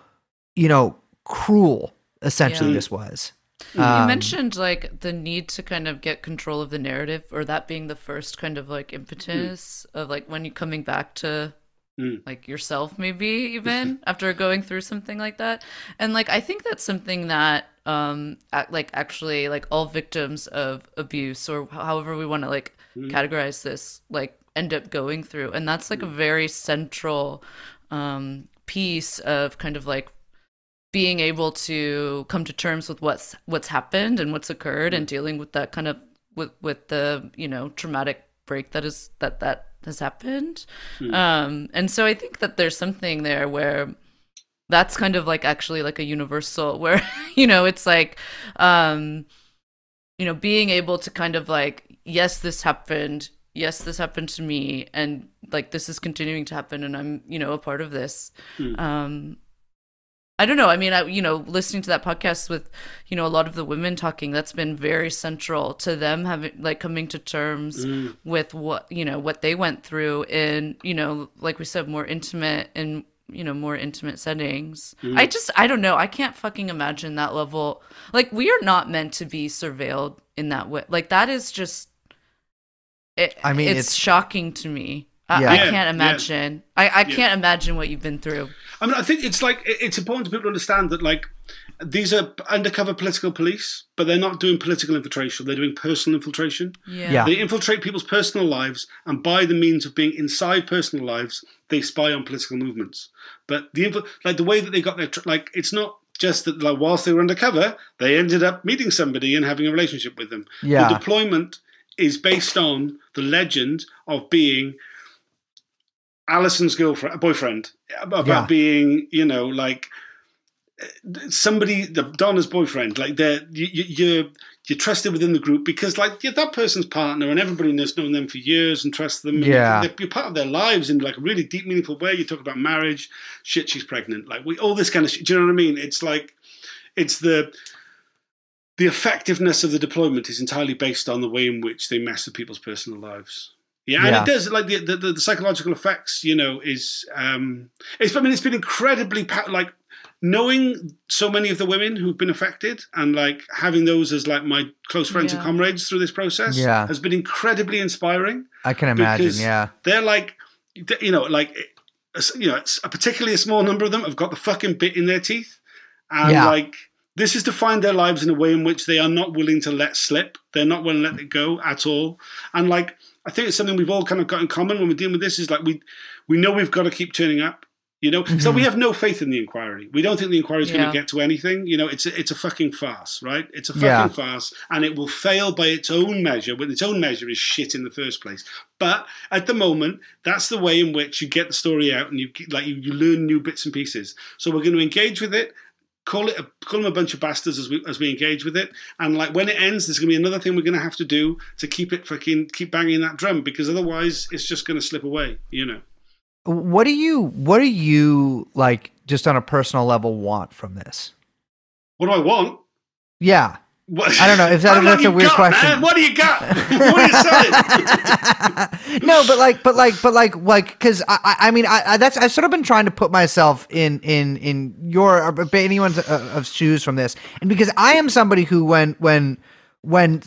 you know cruel essentially Yeah. this was you Um, mentioned like the need to kind of get control of the narrative, or that being the first kind of like impetus of like when you coming back to Mm. like yourself, maybe even after going through something like that. And like I think that's something that um ac- like actually like all victims of abuse or however we want to like categorize this like end up going through, and that's like a very central um piece of kind of like being able to come to terms with what's what's happened and what's occurred and dealing with that kind of with with the you know traumatic break that is that that has happened. Um and so i think that there's something there where that's kind of like actually like a universal where you know it's like um you know being able to kind of like yes this happened. Yes this happened to me. And like this is continuing to happen and i'm you know a part of this. Um I don't know. I mean, I, you know, listening to that podcast with, you know, a lot of the women talking, that's been very central to them having, like, coming to terms mm. with what, you know, what they went through in, you know, like we said, more intimate and, you know, more intimate settings. Mm. I just, I don't know. I can't fucking imagine that level. Like, we are not meant to be surveilled in that way. Like, that is just, it, I mean, it's, it's- shocking to me. I, Yeah. I Yeah, can't yeah. imagine. I, I can't imagine what you've been through. I mean, I think it's like it's important for people to understand that like these are undercover political police, but they're not doing political infiltration. They're doing personal infiltration. Yeah. They infiltrate people's personal lives, and by the means of being inside personal lives, they spy on political movements. But the info, like the way that they got their tr- like, it's not just that like whilst they were undercover, they ended up meeting somebody and having a relationship with them. Yeah. The deployment is based on the legend of being Alison's girlfriend, boyfriend, about Yeah. being, you know, like somebody, the Donna's boyfriend. Like they're you, you, you're you're trusted within the group because like you're that person's partner, and everybody knows known them for years and trusts them. Yeah. you're, you're part of their lives in like a really deep, meaningful way. You talk about marriage, shit, she's pregnant, like we all this kind of shit. Do you know what I mean? It's like it's the the effectiveness of the deployment is entirely based on the way in which they mess with people's personal lives. Yeah, and Yeah. it does like the, the the psychological effects. You know, is um, it's I mean it's been incredibly like knowing so many of the women who've been affected and like having those as like my close friends and comrades through this process Yeah. has been incredibly inspiring I can imagine. Yeah. they're like you know like you know, it's a particularly a small number of them have got the fucking bit in their teeth, and Yeah. like this is to find their lives in a way in which they are not willing to let slip. They're not willing to let it go at all, and like I think it's something we've all kind of got in common when we're dealing with this is like we we know we've got to keep turning up. You know, so we mm-hmm. have no faith in the inquiry. We don't think the inquiry is going to get to anything. You know, it's a, it's a fucking farce, right? It's a fucking Yeah. farce, and it will fail by its own measure. When its own measure is shit in the first place. But at the moment, that's the way in which you get the story out, and you like you, you learn new bits and pieces. So we're going to engage with it. Call it a, call them a bunch of bastards as we as we engage with it, and like when it ends, there's going to be another thing we're going to have to do to keep it fucking keep banging that drum because otherwise it's just going to slip away. You know. What do you what do you like just on a personal level want from this? What do I want? Yeah. What? I don't know, Is that- long that's a weird got, question. Man? What do you got? what are you selling? no, but like, but like, but like, like, because I, I, mean, I, I, that's I've sort of been trying to put myself in, in, in your or anyone's uh, of shoes from this, and because I am somebody who, when, when, when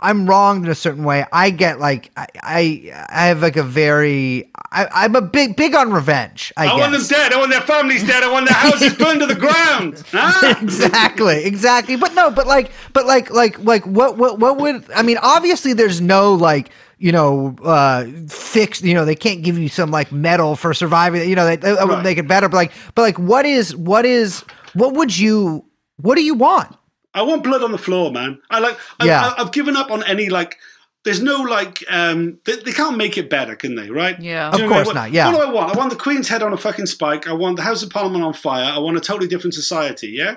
I'm wronged in a certain way, I get like, I, I, I have like a very, I, I'm a big, big on revenge. I, I want them dead. I want their families dead. I want their houses burned to the ground. Huh? exactly exactly but no but like but like like like what what what would i mean obviously there's no like you know uh fixed you know they can't give you some like medal for surviving you know that, that would Right. make it better but like but like what is what is what would you what do you want I want blood on the floor, man. I like. I, Yeah. I, I've given up on any like. There's no like. um They, they can't make it better, can they? Right? Yeah. Do you Of know what I course want? not, yeah. What do I want? I want the Queen's head on a fucking spike. I want the House of Parliament on fire. I want a totally different society. Yeah.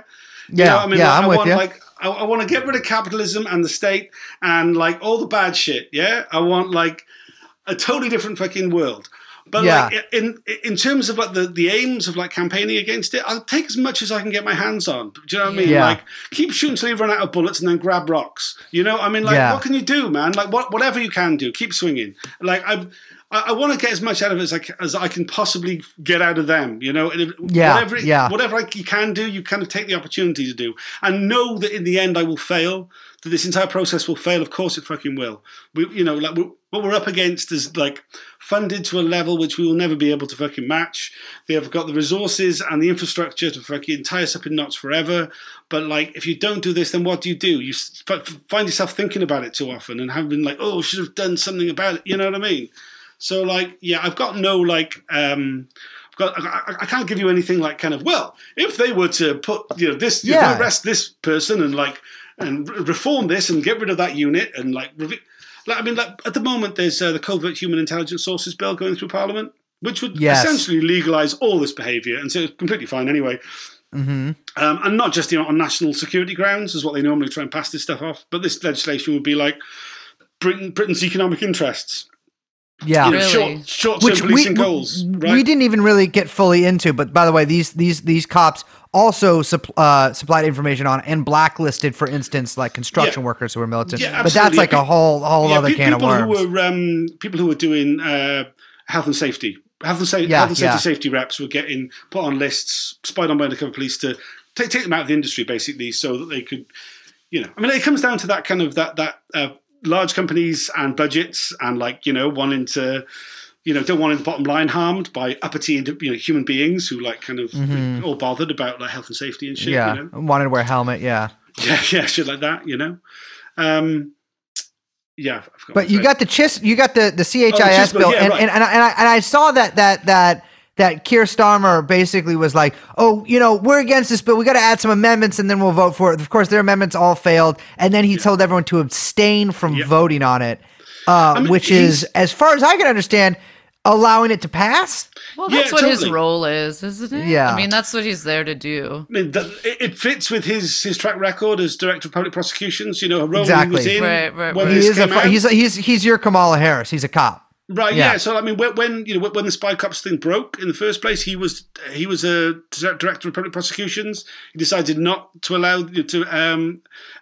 You yeah know what I mean, yeah like, i'm I with want, you Like, I, I want to get rid of capitalism and the state and like all the bad shit. Yeah, I want like a totally different fucking world. But Yeah. like in in terms of like the, the aims of like campaigning against it, I'll take as much as I can get my hands on. Do you know what I mean? Yeah. Like keep shooting till you run out of bullets and then grab rocks. You know, I mean, like Yeah. what can you do, man? Like what whatever you can do, keep swinging. Like. I, I want to get as much out of it as I, as I can possibly get out of them, you know. And if, Yeah, whatever, it- yeah. whatever I, you can do, you kind of take the opportunity to do, and know that in the end I will fail. That this entire process will fail. Of course, it fucking will. We, you know, like we what we're up against is like funded to a level which we will never be able to fucking match. They have got the resources and the infrastructure to fucking tie us up in knots forever. But like, if you don't do this, then what do you do? You find yourself thinking about it too often and having like, oh, should have done something about it. You know what I mean? So like, yeah, I've got no like. um I've got, I, I- can't give you anything like kind of well if they were to put you know this you know, arrest this person and like and re- reform this and get rid of that unit and like, like I mean like at the moment there's uh, the covert human intelligence sources bill going through Parliament which would Yes. essentially legalize all this behaviour and so it's completely fine anyway. Hmm um, and not just you know on national security grounds is what they normally try and pass this stuff off but this legislation would be like Britain Britain's economic interests yeah you know, Really? short short term policing goals right we didn't even really get fully into. But by the way, these these these cops also supp- uh, supplied information on and blacklisted, for instance, like construction Yeah. workers workers who were militant. Yeah, but that's like a whole whole yeah, other pe- can of people worms. who were um, people who were doing uh, health and safety, health and, sa- Yeah, health and safety yeah. safety reps were getting put on lists, spied on by undercover police to take, take them out of the industry, basically, so that they could, you know, I mean, it comes down to that kind of that that uh, large companies and budgets and like you know wanting to. You know, don't want the bottom line harmed by uppity, you know, human beings who like kind of all bothered about like health and safety and shit. Mm-hmm. yeah, You know? wanted to wear a helmet. Yeah, yeah, yeah, shit like that. You know, um, yeah. I've got but you got the CHIS, you got the the CHIS CHIS bill, bill, yeah, and, right. and, and, and I and I saw that that that that Keir Starmer basically was like, oh, you know, we're against this but We got to add some amendments, and then we'll vote for it. Of course, their amendments all failed, and then he told everyone to abstain from Yeah. voting on it, uh, mean, which is, as far as I can understand, allowing it to pass. Well, Yeah, that's what his role is, isn't it? Yeah. I mean, that's what he's there to do. I mean, that, it, it fits with his his track record as director of public prosecutions. You know, a role Exactly. he was in Right, right, when right. He is a came fu- out. he's he's he's your Kamala Harris. He's a cop. Right, Yeah. yeah. So I mean, when, when you know when the spy cops thing broke in the first place, he was he was a director of public prosecutions. He decided not to allow to um,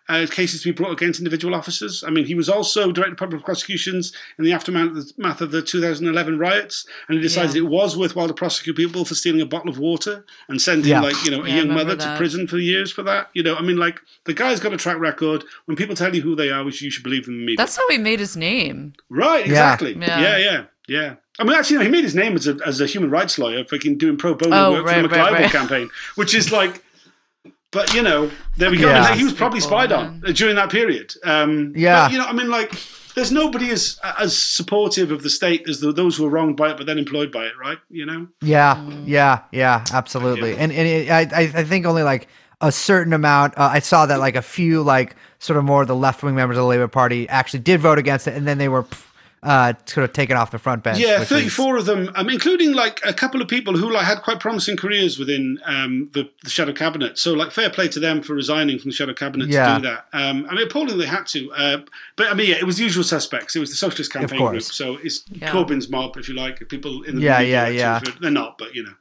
uh, cases to be brought against individual officers. I mean, he was also director of public prosecutions in the aftermath of the 2011 riots, and he decided Yeah. it was worthwhile to prosecute people for stealing a bottle of water and sending Yeah. like you know a Yeah, young remember mother to prison for years for that. You know, I mean, like the guy's got a track record. When people tell you who they are, which you should believe them immediately. That's how he made his name. Right, exactly. Yeah. Yeah, yeah, yeah. I mean, actually, no, he made his name as a, as a human rights lawyer, freaking doing pro bono Oh, work right, for the right, McLibel right. campaign, which is like, but you know, there we go. Yeah. I mean, he was probably spied on during that period. Um, Yeah. but, you know, I mean, like, there's nobody as as supportive of the state as the, those who are wronged by it, but then employed by it, right? You know, Yeah, yeah, yeah, absolutely. And and it, I I I think only like a certain amount. Uh, I saw that like a few like sort of more of the left wing members of the Labour Party actually did vote against it, and then they were uh, sort of taken off the front bench. Yeah, which is- 34 of them, um, including like a couple of people who like had quite promising careers within um, the, the shadow cabinet. So like fair play to them for resigning from the shadow cabinet Yeah. to do that. Um, I mean, appalling they had to. Uh, but I mean, yeah, it was the usual suspects. It was the socialist campaign group. So it's Yeah. Corbyn's mob, if you like. People in the Yeah, media yeah, like to yeah. They're not, but you know.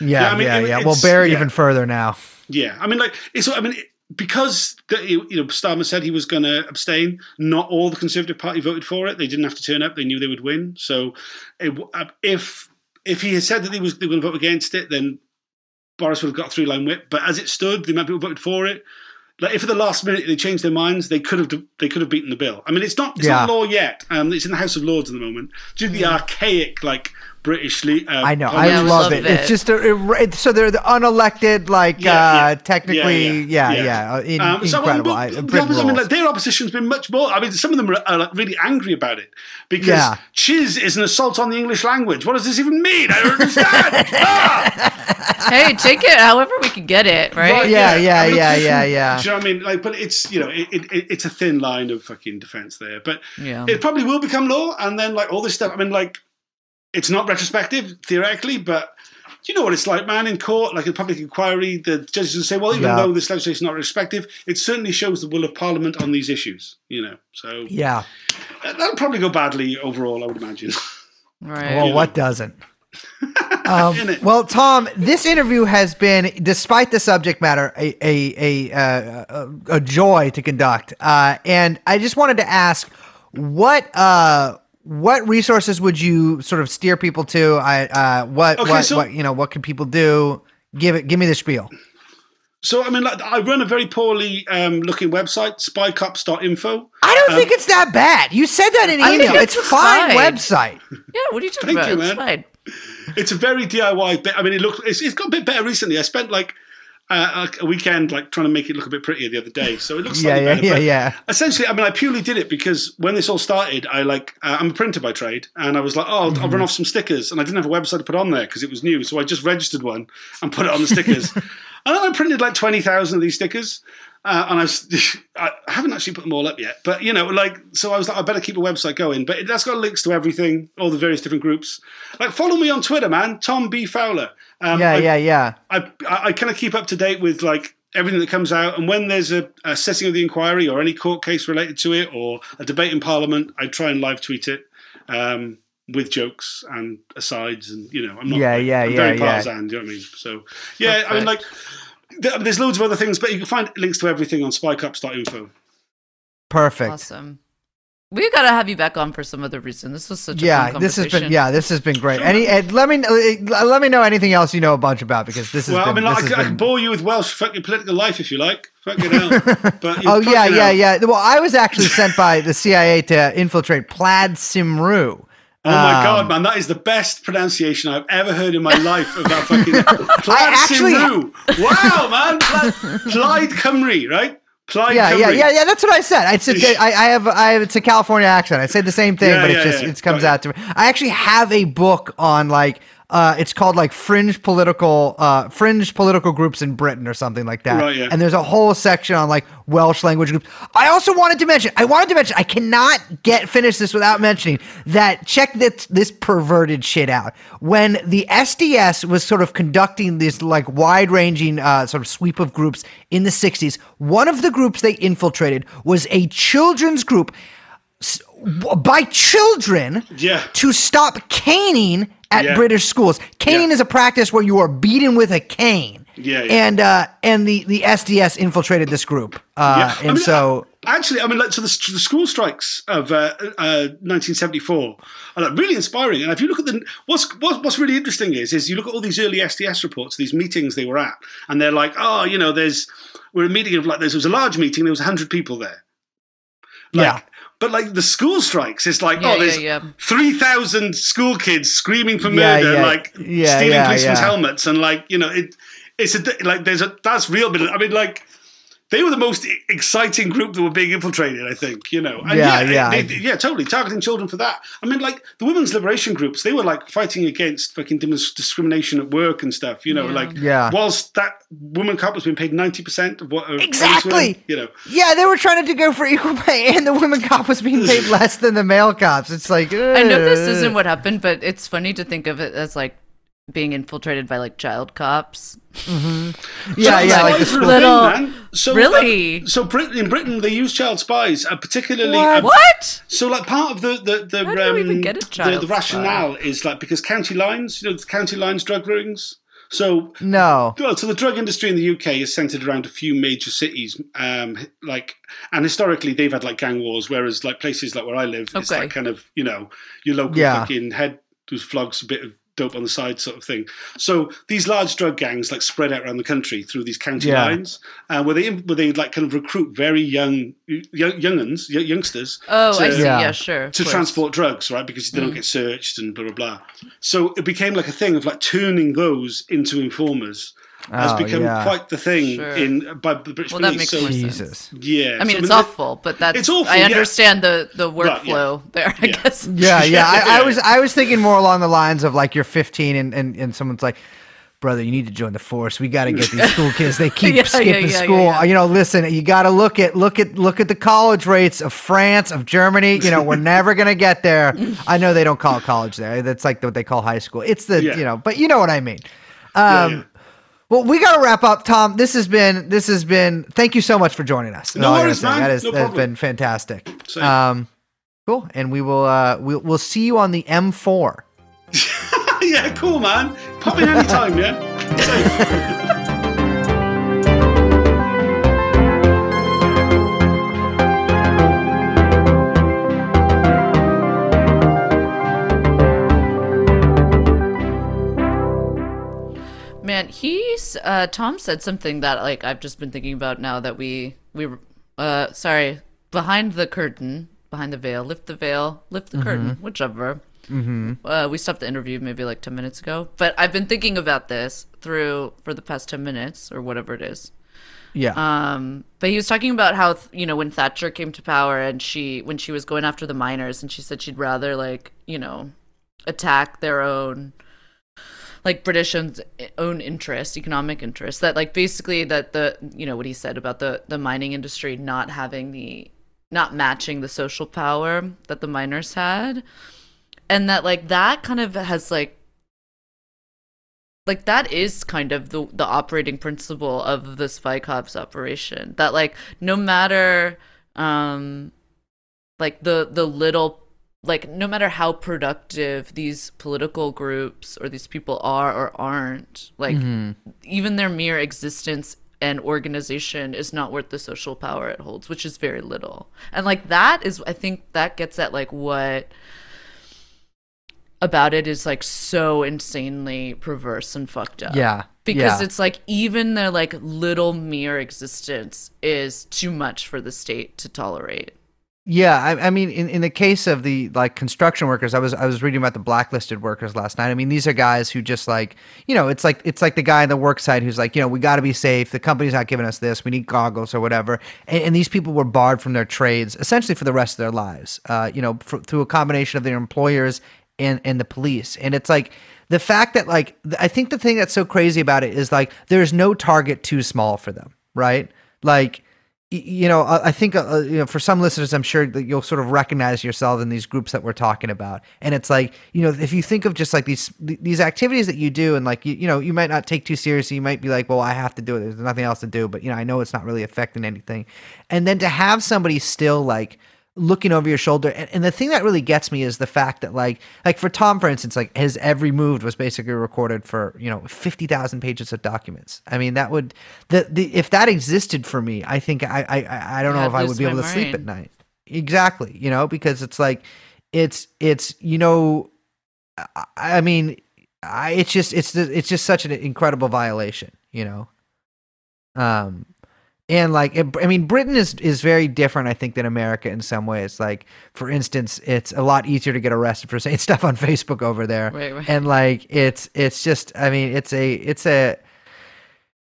yeah, Yeah, yeah, I mean, yeah. it- Well, it's- buried yeah. even further now. Yeah, I mean, like it's. I mean, it- because the, you know Starmer said he was going to abstain. Not all the Conservative Party voted for it. They didn't have to turn up. They knew they would win. So, it, if if he had said that he was they were going to vote against it, then Boris would have got a three line whip. But as it stood, the amount of people voted for it. Like if at the last minute they changed their minds, they could have they could have beaten the bill. I mean, it's not it's not law yet. Um, it's in the House of Lords at the moment. Due to the archaic like British. Le- uh, I know. Yeah, I love love it. it. It's just a, it, so they're the unelected, like Yeah, uh, yeah. technically, yeah, yeah, yeah. uh, in, Um, so, incredible. well, I, the Britain I mean, like, their opposition's been much more. I mean, some of them are, are like, really angry about it because Yeah. CHIS is an assault on the English language. What does this even mean? I don't understand. ah! hey, take it however we can get it, right? Right, Yeah, yeah, I mean, yeah, yeah, yeah. Do you know what I mean? Like, but it's you know, it, it, it- it's a thin line of fucking defense there. But Yeah. it probably will become law, and then like all this stuff. I mean, like, it's not retrospective theoretically, but. You know what it's like, man. In court, like a public inquiry, the judges will say, "Well, even Yeah. though this legislation is not retrospective, it certainly shows the will of Parliament on these issues." You know, so yeah. That'll probably go badly overall, I would imagine. Right. Well, what doesn't? Um, well, Tom, this interview has been, despite the subject matter, a a a, uh, a, a joy to conduct. Uh, and I just wanted to ask, what uh, what resources would you sort of steer people to? I uh, what Okay, what, so- what you know what can people do? Give it. Give me the spiel. So, I mean, like, I run a very poorly um, looking website, spycops.info. I don't Um, think it's that bad. You said that in I email. It's it's fine fine. website. Yeah, what are you talking Thank about? you, It's man. fine. It's a very DIY bit. I mean, it looks, it's, it's got a bit better recently. I spent like uh, a weekend like trying to make it look a bit prettier the other day. So it looks Yeah, yeah, better. yeah, yeah. Essentially, I mean, I purely did it because when this all started, I like, uh, I'm a printer by trade. And I was like, oh, I'll, I'll Mm-hmm. run off some stickers. And I didn't have a website to put on there because it was new. So I just registered one and put it on the stickers. and then I printed like 20,000 of these stickers. Uh, and I, was, I haven't actually put them all up yet, but you know, like, so I was like, I better keep a website going. But it, that's got links to everything, all the various different groups. Like, follow me on Twitter, man, Tom B Fowler. Um, Yeah, I, yeah, yeah. I, I, I kind of keep up to date with like everything that comes out, and when there's a, a sitting of the inquiry or any court case related to it or a debate in Parliament, I try and live tweet it. Um, with jokes and asides, and you know, I'm not. Yeah, yeah, I'm yeah, very yeah. partisan. Do you know what I mean? So, yeah, I mean, like, Perfect. There's loads of other things, but you can find links to everything on spycops.info. Perfect. Awesome. We gotta have you back on for some other reason. This was such a Yeah, fun this has been yeah, this has been great. Any and let me uh, let me know anything else you know a bunch about because this is. Well, I mean, this like, I, has I been- can bore you with Welsh fucking political life if you like. Fucking hell. But oh yeah, fucking yeah, hell. yeah. Well, I was actually sent by the CIA to infiltrate Plaid Cymru. Oh my Um, god, man, that is the best pronunciation I've ever heard in my life of that fucking Plaid actually-. Wow, man, Plaid, Plaid Cymru, right? Plaid Yeah, Cymru. yeah, yeah, yeah. That's what I said. I said I, I have I have it's a California accent. I say the same thing, Yeah, but it yeah, just yeah. it comes Right. out to me. I actually have a book on like uh, it's called like fringe political uh, fringe political groups in Britain or something like that. Right, yeah. And there's a whole section on like Welsh language groups. I also wanted to mention. I wanted to mention. I cannot get finish this without mentioning that. Check this this perverted shit out. When the SDS was sort of conducting this like wide ranging uh, sort of sweep of groups in the 60s, one of the groups they infiltrated was a children's group by children Yeah. to stop caning at Yeah. British schools. Caning Yeah. is a practice where you are beaten with a cane. Yeah, yeah. And uh, and the, the SDS infiltrated this group. Uh, Yeah. I and mean, so Actually, I mean, like, so the, the school strikes of uh, uh, 1974 are like, really inspiring. And if you look at the what's what's what's really interesting is is you look at all these early SDS reports, these meetings they were at, and they're like, oh, you know, there's we're a meeting of like there was a large meeting, there was 100 people there. Like, Yeah. But like the school strikes, it's like, Yeah, oh, there's yeah, yeah. three thousand school kids screaming for Yeah, murder, yeah. like Yeah, stealing yeah, policemen's yeah. helmets, and like you know, it it's a like there's a that's real. But I mean, like they were the most exciting group that were being infiltrated. I think you know, and Yeah, yeah, yeah. they- yeah, totally targeting children for that. I mean, like the women's liberation groups, they were like fighting against fucking discrimination at work and stuff. You know, Yeah. like Yeah. whilst that woman cop was being paid ninety percent of what her police Exactly. were, you know. Yeah, they were trying to go for equal pay, and the women cop was being paid less than the male cops. It's like I know this uh. isn't what happened, but it's funny to think of it as like being infiltrated by like child cops. Yeah, Child yeah, like the spies were a school. Little- thing, man. So, Really? uh, so Brit- in Britain, they use child spies, uh, particularly. What? uh, What? So, like, part of the the the, How do you um, even get a the, child the rationale is like because county lines, you know, the county lines drug rings. So, No. well, so the drug industry in the UK is centered around a few major cities, um, like, and historically they've had like gang wars, whereas like places like where I live, it's Okay. like kind of you know your local Yeah. fucking head who flogs a bit of dope on the side sort of thing. So these large drug gangs like spread out around the country through these county Yeah. lines, uh, where they where they like kind of recruit very young young younguns, y- youngsters, Oh, I see. Yeah. Yeah, sure. to course. transport drugs, right? Because they don't get searched and blah blah blah. So it became like a thing of like turning those into informers. Has Oh, become yeah. quite the thing Sure. in by the British Well, that police. makes so. Jesus. Yeah, I mean, so it's the- awful, but that's It's awful, I yeah. understand the the Right, yeah. workflow there. I Yeah. guess. Yeah, yeah. I, I was I was thinking more along the lines of like you're 15 and, and, and someone's like, brother, you need to join the force. We got to get these school kids. They keep Yeah, yeah, skipping yeah, yeah, school. yeah. You know, listen, you got to look at look at look at the college rates of France, of Germany. You know, we're never gonna get there. I know they don't call it college there. That's like what they call high school. It's the Yeah. you know, but you know what I mean. Yeah, Um, yeah. Well, we got to wrap up, Tom. This has been this has been. Thank you so much for joining us. No All worries, man. That is No that has been fantastic. Same. Um, cool. And we will uh we'll we'll see you on the M4. yeah, cool, man. Pop in anytime, yeah. He's uh Tom said something that like I've just been thinking about now that we we uh sorry, behind the curtain, behind the veil, lift the veil, lift the curtain, whichever. Mm-hmm. Uh, we stopped the interview maybe like 10 minutes ago, but I've been thinking about this through for the past 10 minutes or whatever it is. Yeah. Um, but he was talking about how you know when Thatcher came to power and she when she was going after the miners and she said she'd rather like you know attack their own like British own interest, economic interest. That like basically that the you know what he said about the the mining industry not having the not matching the social power that the miners had, and that like that kind of has like like that is kind of the the operating principle of the spy cops operation that like no matter um like the the little like no matter how productive these political groups or these people are or aren't like mm-hmm. even their mere existence and organization is not worth the social power it holds which is very little. And like that is i think that gets at like what about it is like so insanely perverse and fucked up. Yeah, because yeah. it's like even their like little mere existence is too much for the state to tolerate Yeah, I, I mean, in, in the case of the like construction workers, I was I was reading about the blacklisted workers last night. I mean, these are guys who just like you know, it's like it's like the guy on the work site who's like, you know, we got to be safe. The company's not giving us this. We need goggles or whatever. And, and these people were barred from their trades essentially for the rest of their lives. Uh, you know, fr- through a combination of their employers and and the police. And it's like the fact that like I think the thing that's so crazy about it is like there's no target too small for them, right? Like you know, I think uh, you know for some listeners, I'm sure that you'll sort of recognize yourself in these groups that we're talking about. And it's like, you know, if you think of just like these these activities that you do, and like you, you know, you might not take too seriously. You might be like, well, I have to do it. There's nothing else to do. But you know, I know it's not really affecting anything. And then to have somebody still like looking over your shoulder. And, and the thing that really gets me is the fact that like like for tom for instance like his every move was basically recorded for you know 50000 pages of documents. I mean that would the, the if that existed for me i think i i I- don't know if i would be able to sleep at night. Exactly you know because it's like it's it's you know i, I mean I, it's just it's it's just such an incredible violation you know? Um and like it, I mean, Britain is is very different, I think, than America in some ways. Like, for instance, it's a lot easier to get arrested for saying stuff on Facebook over there, Right, right. and like it's it's just, I mean, it's a it's a,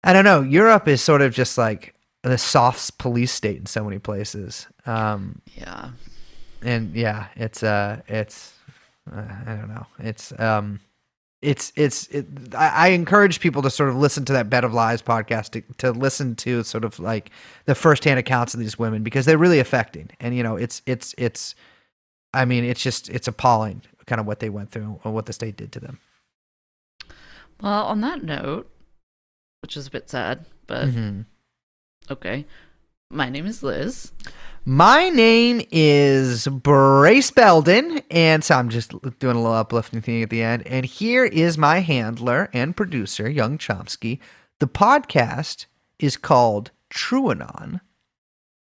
I don't know. Europe is sort of just like the soft police state in so many places. Um, Yeah. and yeah, it's uh, it's uh, I don't know, it's um, it's it's it, I, I encourage people to sort of listen to that Bed of Lies podcast to, to listen to sort of like the firsthand accounts of these women because they're really affecting, and you know, it's it's it's, I mean, it's just it's appalling, kind of what they went through and what the state did to them. Well, on that note, which is a bit sad, but Mhm. okay. My name is Liz. My name is Brace Belden, and so I'm just doing a little uplifting thing at the end. And here is my handler and producer, Young Chomsky. The podcast is called TrueAnon.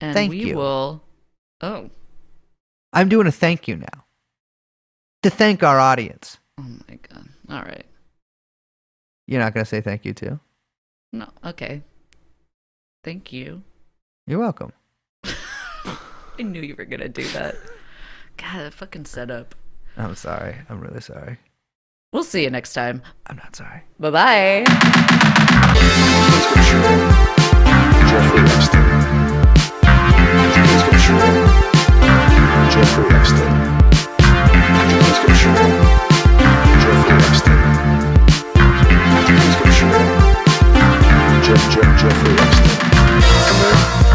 And Thank we you. will Oh. I'm doing a thank you now to thank our audience. Oh my god. All right. You're not going to say thank you too? No, okay. Thank you. You're welcome. I knew you were gonna do that. God, that fucking setup. I'm sorry. I'm really sorry. We'll see you next time. I'm not sorry. Bye bye. Jeff, Jeff, Jeffrey Epstein. Come here.